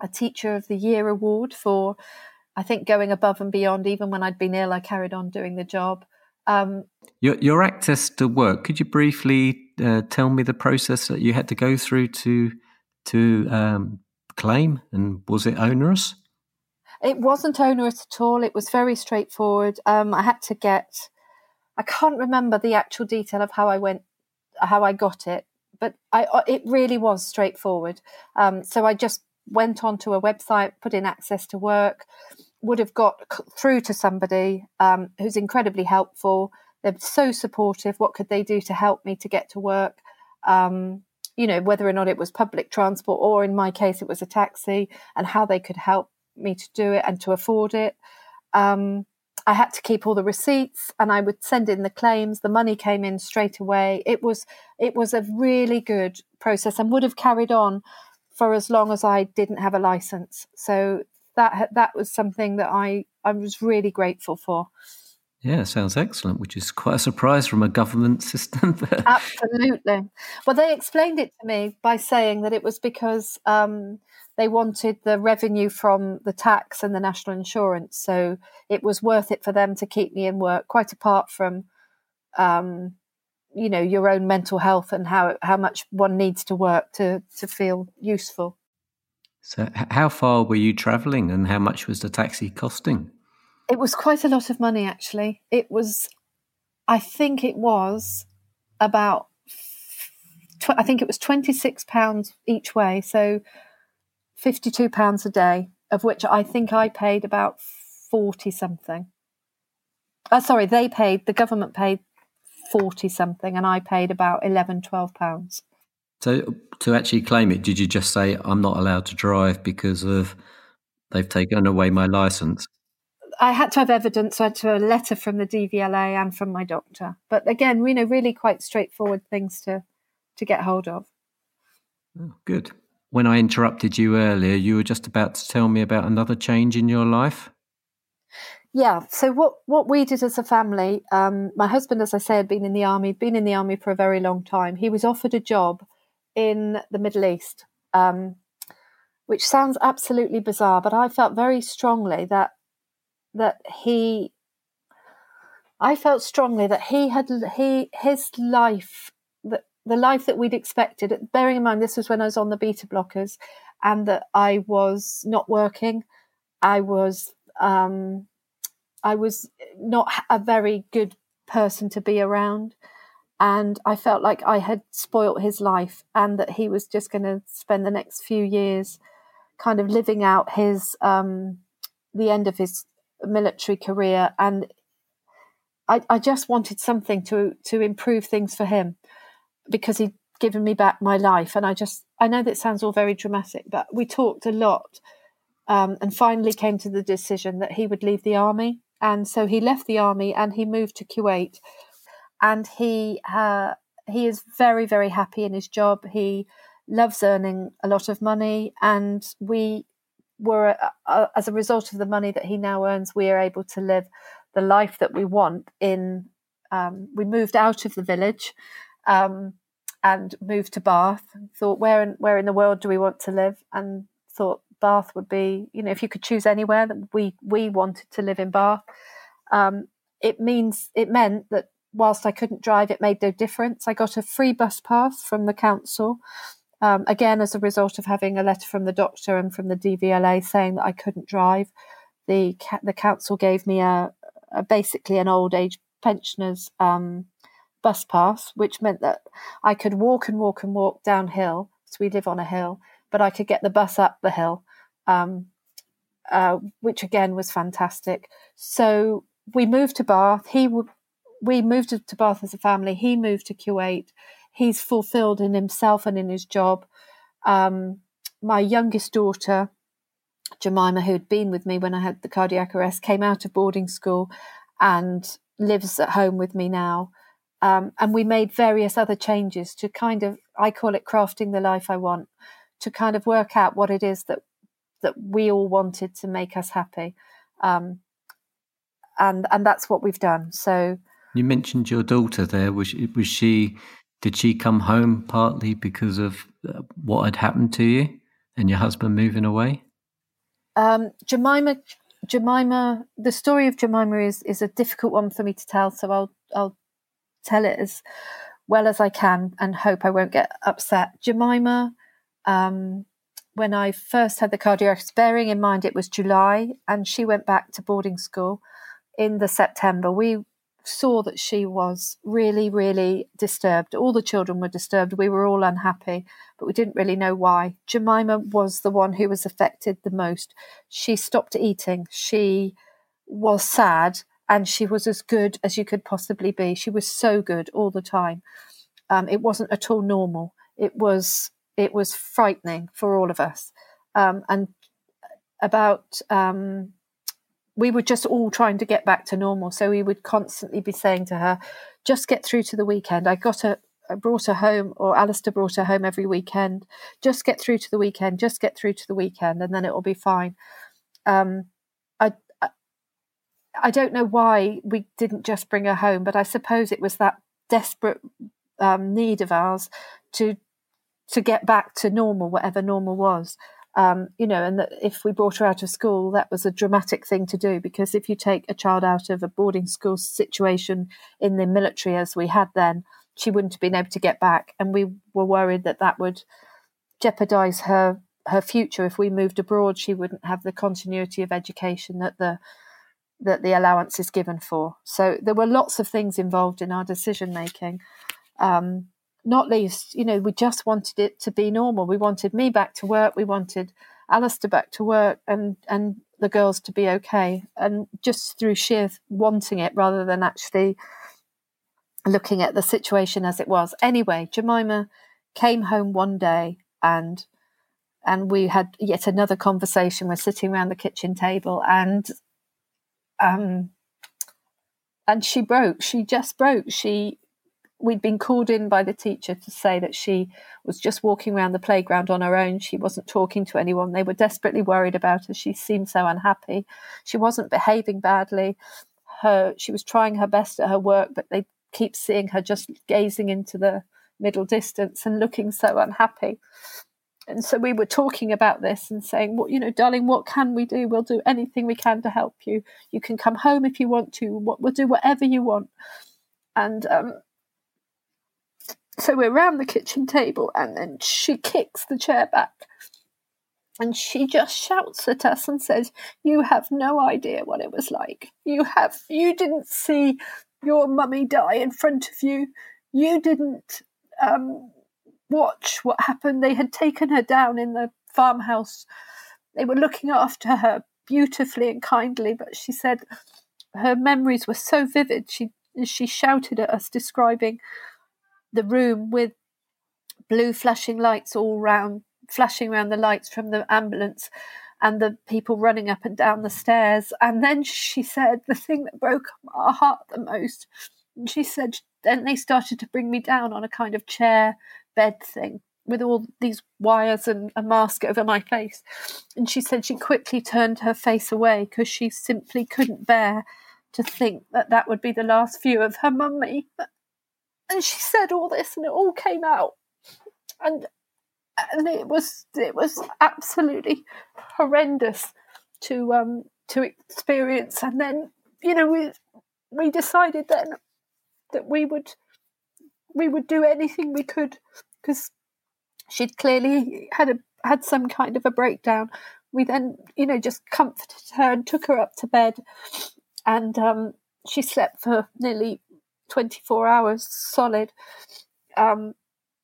a Teacher of the Year award for, I think, going above and beyond. Even when I'd been ill, I carried on doing the job. Um, your, your access to work, could you briefly uh, tell me the process that you had to go through to, to um, claim? And was it onerous? It wasn't onerous at all. It was very straightforward. Um, I had to get I can't remember the actual detail of how I went, how I got it, but I uh, it really was straightforward. Um, so I just went onto a website, put in access to work, would have got through to somebody um, who's incredibly helpful. They're so supportive. What could they do to help me to get to work? Um, you know, whether or not it was public transport or in my case, it was a taxi, and how they could help me to do it and to afford it. Um, I had to keep all the receipts and I would send in the claims. The money came in straight away. It was it was a really good process and would have carried on for as long as I didn't have a license. So that that was something that I I was really grateful for. Yeah, sounds excellent, which is quite a surprise from a government system. Absolutely. Well, they explained it to me by saying that it was because um, they wanted the revenue from the tax and the national insurance. So it was worth it for them to keep me in work, quite apart from, um, you know, your own mental health and how, how much one needs to work to, to feel useful. So, how far were you travelling and how much was the taxi costing? It was quite a lot of money, actually. It was, I think it was about, tw- I think it was £26 each way. So £52 a day, of which I think I paid about 40 something. Uh, sorry, they paid, the government paid 40 something, and I paid about 11, 12 pounds. So to actually claim it, did you just say, I'm not allowed to drive because of they've taken away my license? I had to have evidence. I had to have a letter from the DVLA and from my doctor. But again, you know, really quite straightforward things to to get hold of. Oh, good. When I interrupted you earlier, you were just about to tell me about another change in your life. Yeah. So what what we did as a family, um, my husband, as I say, had been in the army, been in the army for a very long time. He was offered a job in the Middle East, um, which sounds absolutely bizarre, but I felt very strongly that that he I felt strongly that he had he his life that the life that we'd expected. Bearing in mind this was when I was on the beta blockers, and that I was not working. I was um, I was not a very good person to be around, and I felt like I had spoilt his life, and that he was just going to spend the next few years kind of living out his um, the end of his military career, and I, I just wanted something to to improve things for him because he'd given me back my life, and I just I know that sounds all very dramatic, but we talked a lot, um, and finally came to the decision that he would leave the army, and so he left the army and he moved to Kuwait, and he uh, he is very very happy in his job. He loves earning a lot of money, and we were uh, uh, as a result of the money that he now earns, we are able to live the life that we want. In um, we moved out of the village um, and moved to Bath. Thought where in where in the world do we want to live? And thought Bath would be you know if you could choose anywhere that we we wanted to live in Bath. Um, it means it meant that whilst I couldn't drive, it made no difference. I got a free bus pass from the council um, again, as a result of having a letter from the doctor and from the DVLA saying that I couldn't drive, the the council gave me a, a basically an old age pensioners um, bus pass, which meant that I could walk and walk and walk downhill. So we live on a hill, but I could get the bus up the hill, um, uh, which again was fantastic. So we moved to Bath. He w- we moved to Bath as a family. He moved to Kuwait he's fulfilled in himself and in his job. Um, my youngest daughter, Jemima, who'd been with me when I had the cardiac arrest, came out of boarding school and lives at home with me now. Um, and we made various other changes to kind of, I call it crafting the life I want, to kind of work out what it is that that we all wanted to make us happy. Um, and and that's what we've done. So you mentioned your daughter there. Was she, was she did she come home partly because of uh, what had happened to you and your husband moving away? Um, Jemima, Jemima, the story of Jemima is is a difficult one for me to tell, so I'll I'll tell it as well as I can and hope I won't get upset. Jemima, um, when I first had the cardiac, bearing in mind it was July, and she went back to boarding school in the September. We saw that she was really, really disturbed. All the children were disturbed. We were all unhappy, but we didn't really know why. Jemima was the one who was affected the most. She stopped eating. She was sad and she was as good as you could possibly be. She was so good all the time. Um, it wasn't at all normal. It was it was frightening for all of us. Um, and about um, we were just all trying to get back to normal. So we would constantly be saying to her, just get through to the weekend. I got a, I brought her home, or Alistair brought her home every weekend. Just get through to the weekend. Just get through to the weekend, and then it will be fine. Um, I, I, I don't know why we didn't just bring her home, but I suppose it was that desperate um, need of ours to to get back to normal, whatever normal was. Um, you know, and that if we brought her out of school, that was a dramatic thing to do because if you take a child out of a boarding school situation in the military as we had then, she wouldn't have been able to get back, and we were worried that that would jeopardize her her future if we moved abroad. She wouldn't have the continuity of education that the that the allowance is given for. So there were lots of things involved in our decision making. Um, not least, you know, we just wanted it to be normal. We wanted me back to work. We wanted Alistair back to work, and and the girls to be okay. And just through sheer wanting it, rather than actually looking at the situation as it was. Anyway, Jemima came home one day and and we had yet another conversation. We're sitting around the kitchen table and um and she broke. She just broke. She we'd been called in by the teacher to say that she was just walking around the playground on her own. She wasn't talking to anyone. They were desperately worried about her. She seemed so unhappy. She wasn't behaving badly. Her she was trying her best at her work, but they keep seeing her just gazing into the middle distance and looking so unhappy. And so we were talking about this and saying, well, you know, darling, what can we do? We'll do anything we can to help you. You can come home if you want to. We'll do whatever you want. And um, so we're around the kitchen table, and then she kicks the chair back. And she just shouts at us and says, You have no idea what it was like. You have, you didn't see your mummy die in front of you. You didn't um, watch what happened. They had taken her down in the farmhouse. They were looking after her beautifully and kindly, but she said her memories were so vivid. She she shouted at us, describing the room with blue flashing lights all round, flashing around the lights from the ambulance and the people running up and down the stairs. And then she said the thing that broke our heart the most. And she said, then they started to bring me down on a kind of chair bed thing with all these wires and a mask over my face. And she said she quickly turned her face away because she simply couldn't bear to think that that would be the last view of her mummy. And she said all this and it all came out. And and it was it was absolutely horrendous to um to experience. And then you know we we decided then that we would we would do anything we could because she'd clearly had a had some kind of a breakdown. We then you know just comforted her and took her up to bed. And um, she slept for nearly 24 hours solid. Um,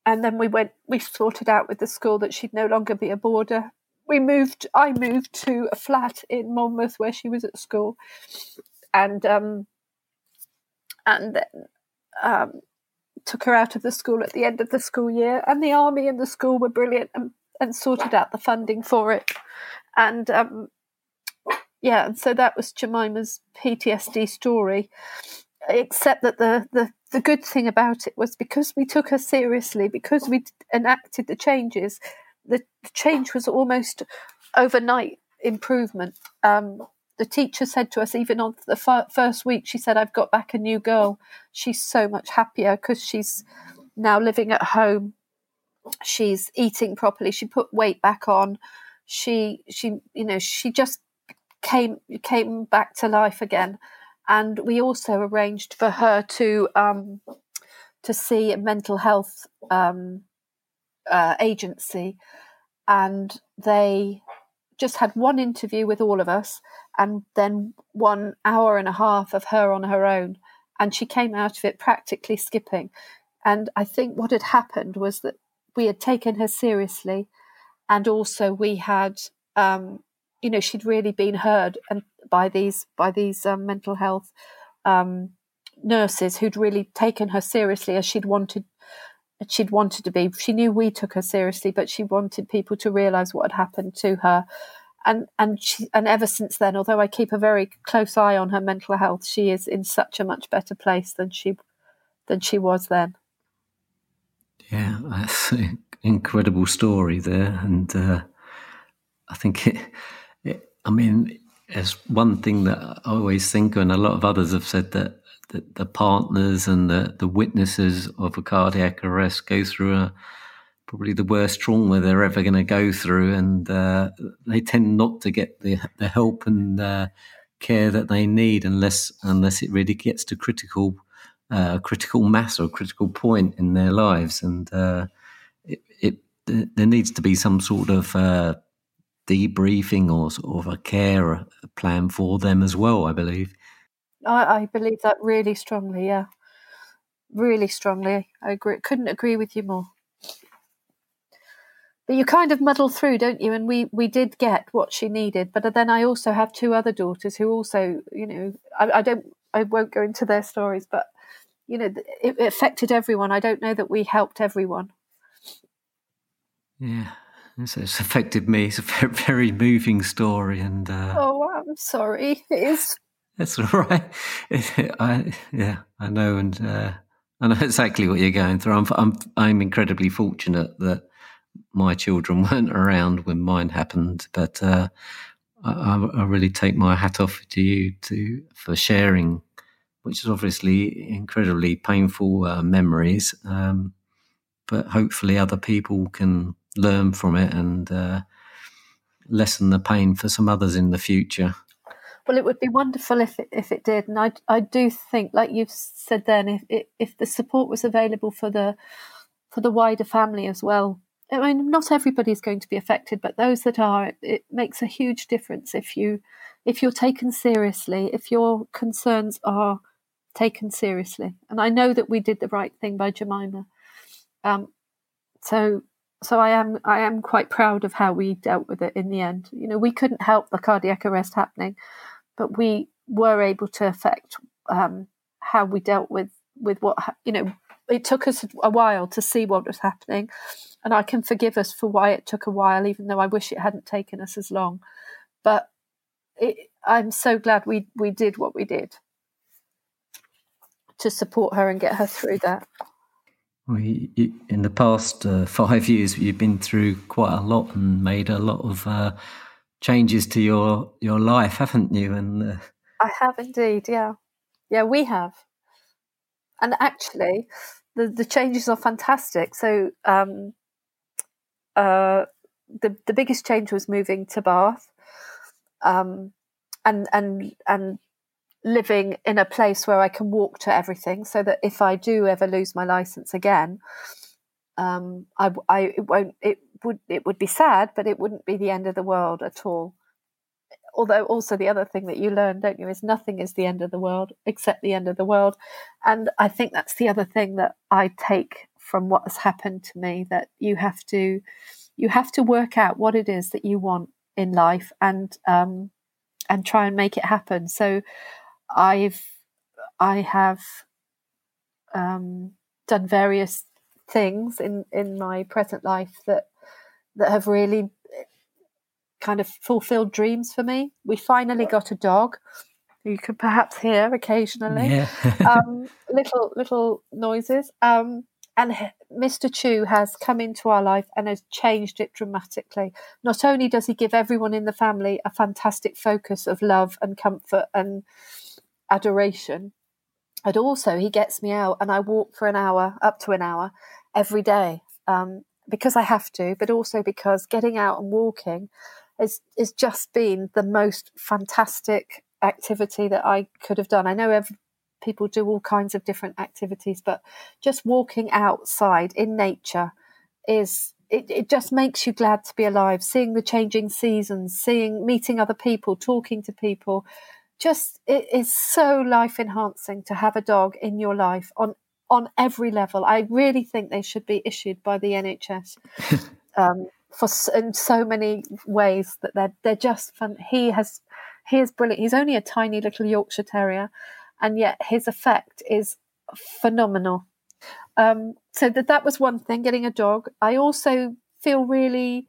and then we went we sorted out with the school that she'd no longer be a boarder. We moved i moved to a flat in monmouth where she was at school. And um and then um took her out of the school at the end of the school year. And the army and the school were brilliant and, and sorted out the funding for it. And um yeah and so that was jemima's ptsd story except that the, the the good thing about it was because we took her seriously, because we enacted the changes, the, the change was almost overnight improvement. Um, the teacher said to us, even on the f- first week, she said, I've got back a new girl. She's so much happier because she's now living at home. She's eating properly. She put weight back on. She, she, you know, she just came came back to life again and we also arranged for her to um, to see a mental health um, uh, agency, and they just had one interview with all of us, and then one hour and a half of her on her own, and she came out of it practically skipping. And I think what had happened was that we had taken her seriously, and also we had um, you know she'd really been heard and by these by these um, mental health um, nurses who'd really taken her seriously as she'd wanted she'd wanted to be. She knew we took her seriously but she wanted people to realize what had happened to her. And and she, and ever since then although i keep a very close eye on her mental health she is in such a much better place than she than she was then. Yeah, that's an incredible story there, and uh, I think it, it. I mean, as one thing that I always think, and a lot of others have said that, that the partners and the, the witnesses of a cardiac arrest go through a probably the worst trauma they're ever going to go through, and uh, they tend not to get the the help and uh, care that they need unless unless it really gets to critical uh, critical mass or critical point in their lives, and uh, it, it, there needs to be some sort of uh, debriefing or sort of a care plan for them as well. I believe. I, I believe that really strongly. Yeah, really strongly. I agree. Couldn't agree with you more but you kind of muddle through, don't you? And we we did get what she needed, but then I also have two other daughters who also, you know, I, I don't, I won't go into their stories, but you know, it, it, affected everyone. I don't know that we helped everyone. Yeah, it's, it's affected me. It's a very, very moving story, and uh, oh, I'm sorry. It is. That's all right. I yeah, I know, and uh, I know exactly what you're going through. I'm I'm I'm incredibly fortunate that my children weren't around when mine happened, but uh, I, I, really take my hat off to you to for sharing, which is obviously incredibly painful uh, memories. Um, but hopefully, other people can learn from it and uh, lessen the pain for some others in the future. Well, it would be wonderful if it, if it did, and I I do think, like you've said, then if if the support was available for the for the wider family as well, I mean, not everybody's going to be affected, but those that are, it, it makes a huge difference if you if you're taken seriously, if your concerns are taken seriously. And I know that we did the right thing by Jemima. Um, so so I am I am quite proud of how we dealt with it in the end. You know, we couldn't help the cardiac arrest happening, but we were able to affect um, how we dealt with with what you know. It took us a while to see what was happening, and I can forgive us for why it took a while, even though I wish it hadn't taken us as long. But it, I'm so glad we we did what we did to support her and get her through that. Well, you, you, in the past uh, five years, you've been through quite a lot and made a lot of uh, changes to your your life, haven't you? And uh... I have indeed, yeah, yeah, we have. And actually, the the changes are fantastic. So um, uh, the the biggest change was moving to Bath, um, and and and living in a place where I can walk to everything, so that if I do ever lose my license again, um, I, I it won't it would it would be sad, but it wouldn't be the end of the world at all. Although also the other thing that you learn, don't you, is nothing is the end of the world except the end of the world, and I think that's the other thing that I take from what has happened to me that you have to you have to work out what it is that you want in life and um, and try and make it happen. So I've I have um, done various things in in my present life that that have really kind of fulfilled dreams for me. We finally got a dog. You can perhaps hear occasionally yeah. um, little little noises. Um, and Mr. Chu has come into our life and has changed it dramatically. Not only does he give everyone in the family a fantastic focus of love and comfort and adoration, And also he gets me out and I walk for an hour, up to an hour, every day um, because I have to, but also because getting out and walking is is just been the most fantastic activity that I could have done. I know every, people do all kinds of different activities, but just walking outside in nature is it, it just makes you glad to be alive. Seeing the changing seasons, seeing meeting other people, talking to people, just it is so life enhancing to have a dog in your life on on every level. I really think they should be issued by the NHS. um, for in so many ways that they're they're just fun. He has he is brilliant. He's only a tiny little Yorkshire Terrier, and yet his effect is phenomenal. Um, so that that was one thing, getting a dog. I also feel really,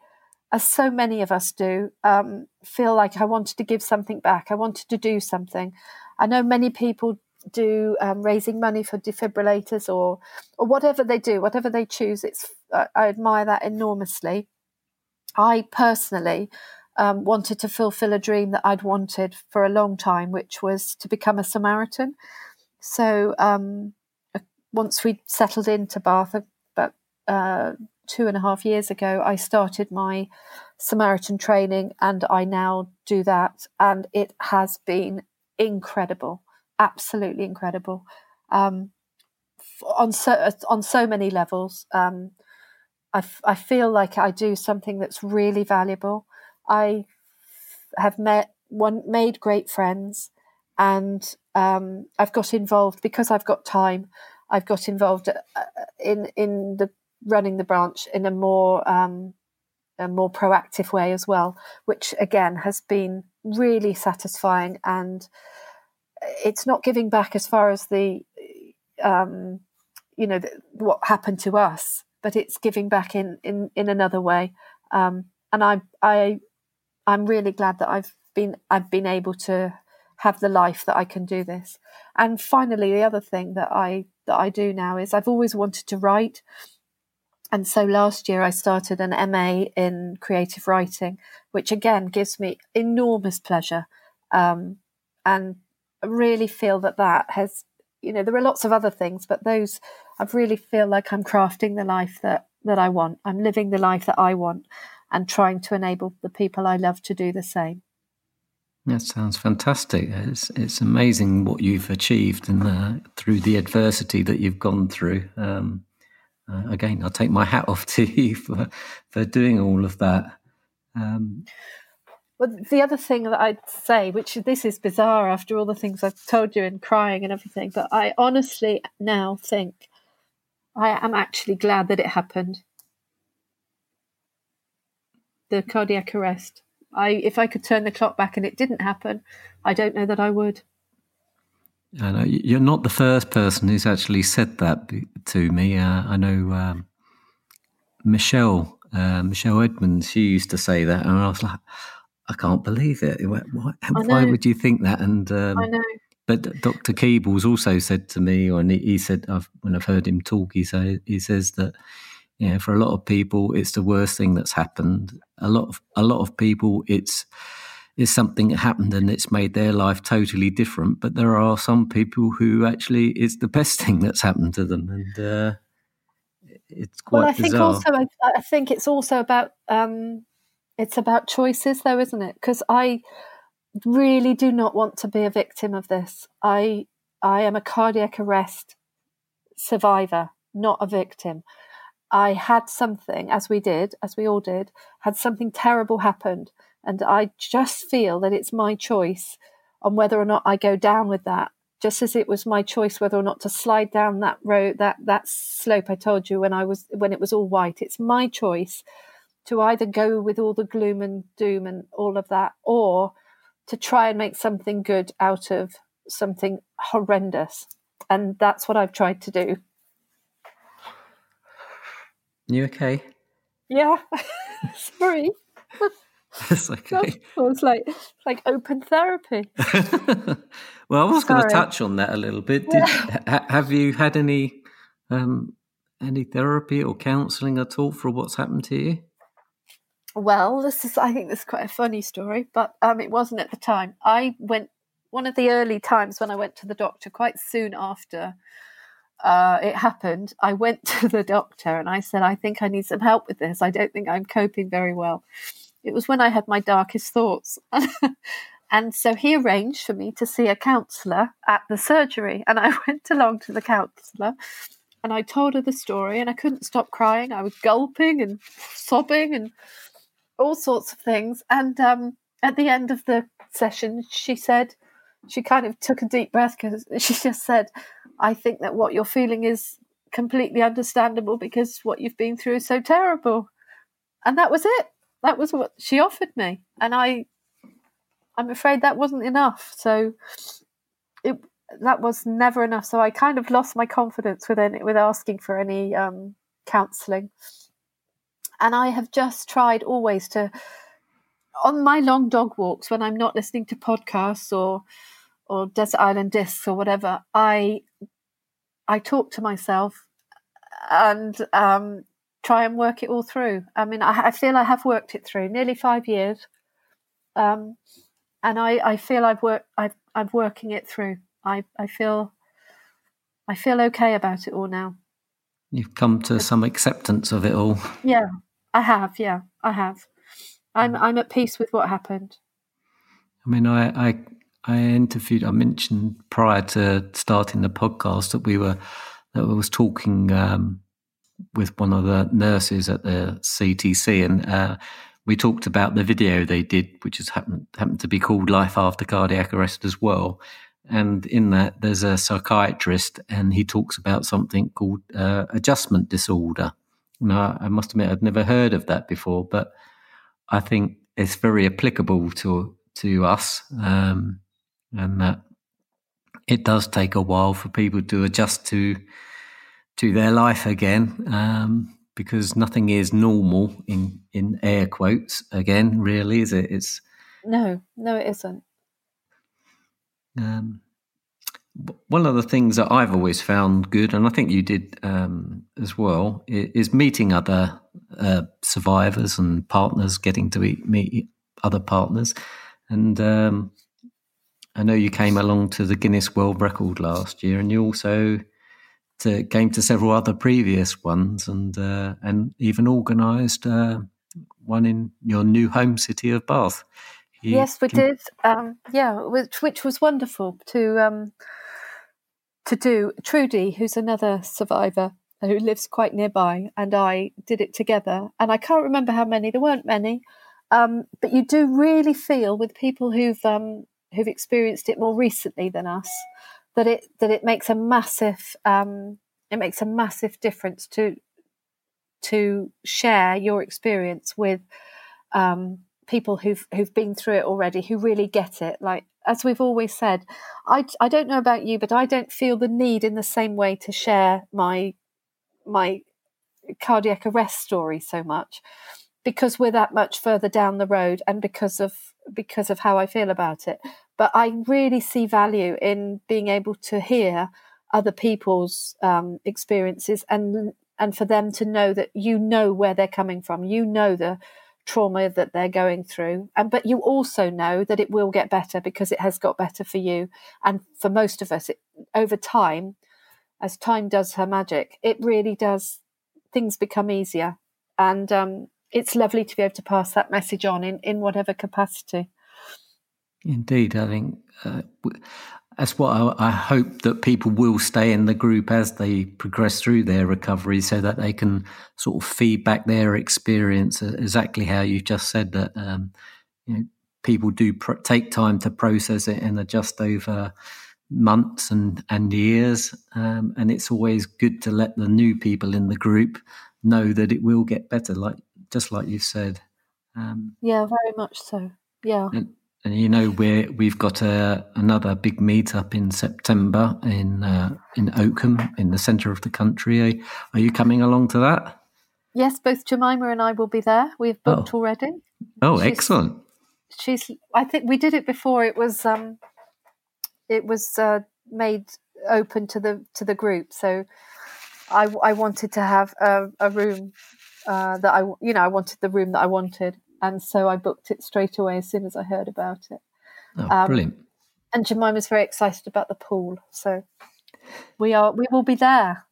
as so many of us do, um, feel like I wanted to give something back. I wanted to do something. I know many people do um, raising money for defibrillators or or whatever they do, whatever they choose. It's I, I admire that enormously. I personally um, wanted to fulfill a dream that I'd wanted for a long time, which was to become a Samaritan. So um, once we settled into Bath about uh, two and a half years ago, I started my Samaritan training, and I now do that, and it has been incredible, absolutely incredible, um, on so on so many levels. Um, I, I feel like I do something that's really valuable. I have met one made great friends, and um, I've got involved because I've got time. I've got involved uh, in in the running the branch in a more um, a more proactive way as well, which again has been really satisfying. And it's not giving back as far as the um, you know the, what happened to us, but it's giving back in in in another way. Um, and I I I'm really glad that I've been I've been able to have the life that I can do this. And finally, the other thing that I that I do now is I've always wanted to write. And so last year I started an MA in creative writing, which again gives me enormous pleasure. Um, and I really feel that that has, you know, there are lots of other things, but those I really feel like I'm crafting the life that, that I want. I'm living the life that I want and trying to enable the people I love to do the same. That sounds fantastic. It's it's amazing what you've achieved and through the adversity that you've gone through. Um, uh, again, I'll take my hat off to you for for doing all of that. Um, well, the other thing that I'd say, which this is bizarre after all the things I've told you and crying and everything, but I honestly now think I am actually glad that it happened. The cardiac arrest. I, if I could turn the clock back and it didn't happen, I don't know that I would. I know you're not the first person who's actually said that to me. Uh, I know um, Michelle, uh, Michelle Edmonds. She used to say that, and I was like, I can't believe it. Why, why would you think that? And um, I know. But Dr. Keebles also said to me, or he said, I've, when I've heard him talk, he say he says that you know, for a lot of people, it's the worst thing that's happened. A lot of a lot of people, it's is something that happened and it's made their life totally different. But there are some people who actually it's the best thing that's happened to them, and uh, it's quite. Well, I bizarre. think also I, I, think it's also about um, it's about choices, though, isn't it? Because I really do not want to be a victim of this. I I am a cardiac arrest survivor, not a victim. I had something, as we did, as we all did, had something terrible happened. And I just feel that it's my choice on whether or not I go down with that. Just as it was my choice whether or not to slide down that road, that, that slope I told you when I was when it was all white. It's my choice to either go with all the gloom and doom and all of that, or to try and make something good out of something horrendous. And that's what I've tried to do. You okay? Yeah. Sorry. It's okay. it's like like open therapy. well, I was going to touch on that a little bit. Did, ha, have you had any um, any therapy or counselling at all for what's happened to you? Well, this is I think this is quite a funny story, but um, it wasn't at the time. I went one of the early times when I went to the doctor, quite soon after uh, it happened, I went to the doctor and I said, I think I need some help with this. I don't think I'm coping very well. It was when I had my darkest thoughts. and so he arranged for me to see a counsellor at the surgery. And I went along to the counsellor and I told her the story and I couldn't stop crying. I was gulping and sobbing and all sorts of things. And um, at the end of the session, she said, she kind of took a deep breath because she just said, I think that what you're feeling is completely understandable because what you've been through is so terrible. And that was it. That was what she offered me. And I I'm afraid that wasn't enough. So it that was never enough. So I kind of lost my confidence with any, with asking for any um, counselling. And I have just tried always to on my long dog walks when I'm not listening to podcasts or or desert island discs or whatever, I I talk to myself and um, try and work it all through. I mean, I, I, feel I have worked it through nearly five years, um, and I, I feel I've worked I've I'm working it through. I I feel I feel okay about it all now. You've come to some acceptance of it all. Yeah, I have. Yeah, I have. I'm I'm at peace with what happened. I mean, I I, I interviewed. I mentioned prior to starting the podcast that we were that I was talking um, with one of the nurses at the CTC, and uh, we talked about the video they did, which has happened happened to be called "Life After Cardiac Arrest" as well. And in that, there's a psychiatrist, and he talks about something called uh, adjustment disorder. Now, I must admit, I'd never heard of that before, but I think it's very applicable to to us, um, and that it does take a while for people to adjust to to their life again, um, because nothing is normal in in air quotes again. Really, is it? It's no, no, it isn't. Um, one of the things that I've always found good, and I think you did um, as well, is meeting other uh, survivors and partners, getting to meet, meet other partners. And um, I know you came along to the Guinness World Record last year, and you also to, came to several other previous ones, and uh, and even organised uh, one in your new home city of Bath yes, we can... did. Um, yeah, which which was wonderful to um, to do. Trudy, who's another survivor who lives quite nearby, and I did it together. And I can't remember how many. There weren't many, um, but you do really feel with people who've um, who've experienced it more recently than us that it that it makes a massive um, it makes a massive difference to to share your experience with um, people who've who've been through it already who really get it. Like as we've always said i i don't know about you but i don't feel the need in the same way to share my my cardiac arrest story so much because we're that much further down the road and because of because of how i feel about it but i really see value in being able to hear other people's um, experiences and and for them to know that you know where they're coming from you know the trauma that they're going through. And but you also know that it will get better because it has got better for you. And for most of us, it, over time, as time does her magic, it really does. Things become easier, and um, it's lovely to be able to pass that message on in in whatever capacity. Indeed, I think uh, that's what I, I, hope that people will stay in the group as they progress through their recovery so that they can sort of feedback their experience exactly how you just said that um, you know, people do pr- take time to process it and adjust over months and, and years um, and it's always good to let the new people in the group know that it will get better like just like you said. Um, yeah very much so. Yeah. and, and you know we we've got a, another big meetup in September in uh, in Oakham in the centre of the country. Are, are, you coming along to that? Yes, both Jemima and I will be there. We've booked oh. already. Oh, she's, excellent! She's. I think we did it before. It was. Um, it was uh, made open to the to the group. So, I I wanted to have a, a room uh, that I you know I wanted the room that I wanted and so I booked it straight away as soon as I heard about it. Oh, um, brilliant! And Jemima's very excited about the pool, so we are we will be there.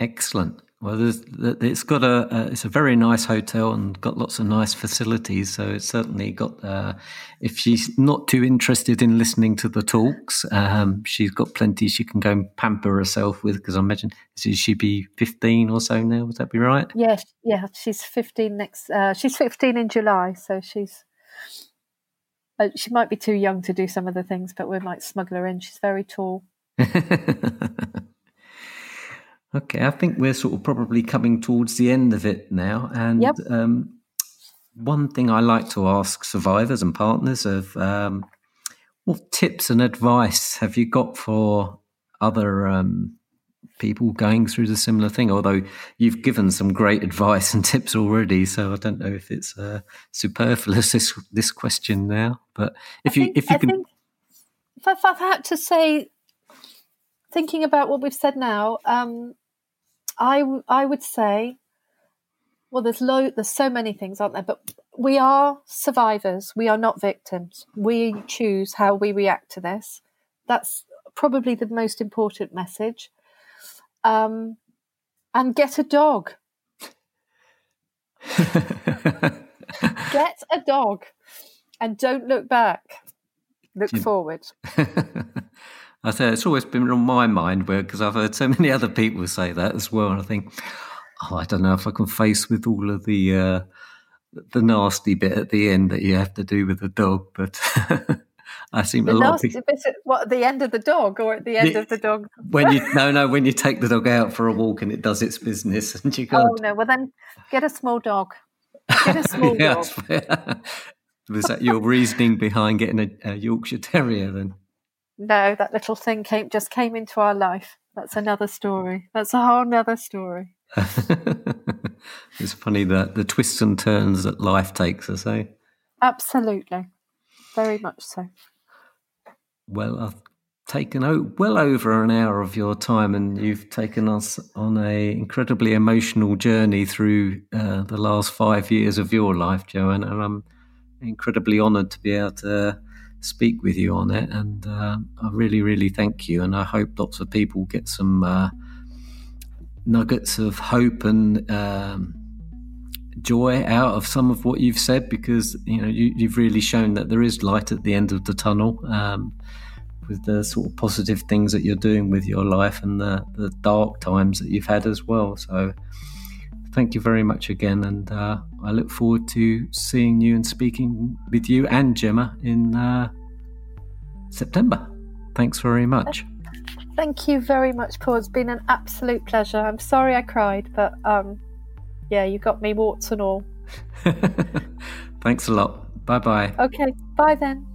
Excellent. Well, it's got a, a, it's a very nice hotel and got lots of nice facilities. So it's certainly got. Uh, if she's not too interested in listening to the talks, um, she's got plenty she can go and pamper herself with. Because I imagine should she be fifteen or so now? Would that be right? Yes, yeah, she's fifteen next. Uh, she's fifteen in July, so she's. Uh, she might be too young to do some of the things, but we might smuggle her in. She's very tall. Okay, I think we're sort of probably coming towards the end of it now. And yep. um, one thing I like to ask survivors and partners of um, what tips and advice have you got for other um, people going through the similar thing? Although you've given some great advice and tips already, so I don't know if it's uh, superfluous this this question now. But if I you think, if you I can. Think- if if I've had to say, thinking about what we've said now, um, I I would say, well, there's low, there's so many things, aren't there? But we are survivors. We are not victims. We choose how we react to this. That's probably the most important message. Um, and get a dog. get a dog, and don't look back. Look forward. I say it's always been on my mind because I've heard so many other people say that as well, and I think, oh, I don't know if I can face with all of the uh, the nasty bit at the end that you have to do with the dog, but. I seem the a lot. Nasty bit at, what at the end of the dog or at the end the, of the dog? when you no no when you take the dog out for a walk and it does its business and you go. Oh no! Well then, get a small dog. Get a small dog. Was that your reasoning behind getting a, a Yorkshire Terrier then? No, that little thing came just came into our life. That's another story. That's a whole other story. it's funny that the twists and turns that life takes us, eh? Absolutely. Very much so. Well, I've taken o- well over an hour of your time, and you've taken us on a incredibly emotional journey through uh, the last five years of your life, Joanne. And I'm incredibly honoured to be able to speak with you on it. And uh, I really, really thank you. And I hope lots of people get some uh, nuggets of hope and um, joy out of some of what you've said because you know you, have really shown that there is light at the end of the tunnel. Um, with the sort of positive things that you're doing with your life and the, the dark times that you've had as well. So, thank you very much again, and uh, I look forward to seeing you and speaking with you and Gemma in uh, September. Thanks very much. Thank you very much, Paul. It's been an absolute pleasure. I'm sorry I cried, but um, yeah, you got me warts and all. Thanks a lot. Bye bye. Okay, bye then.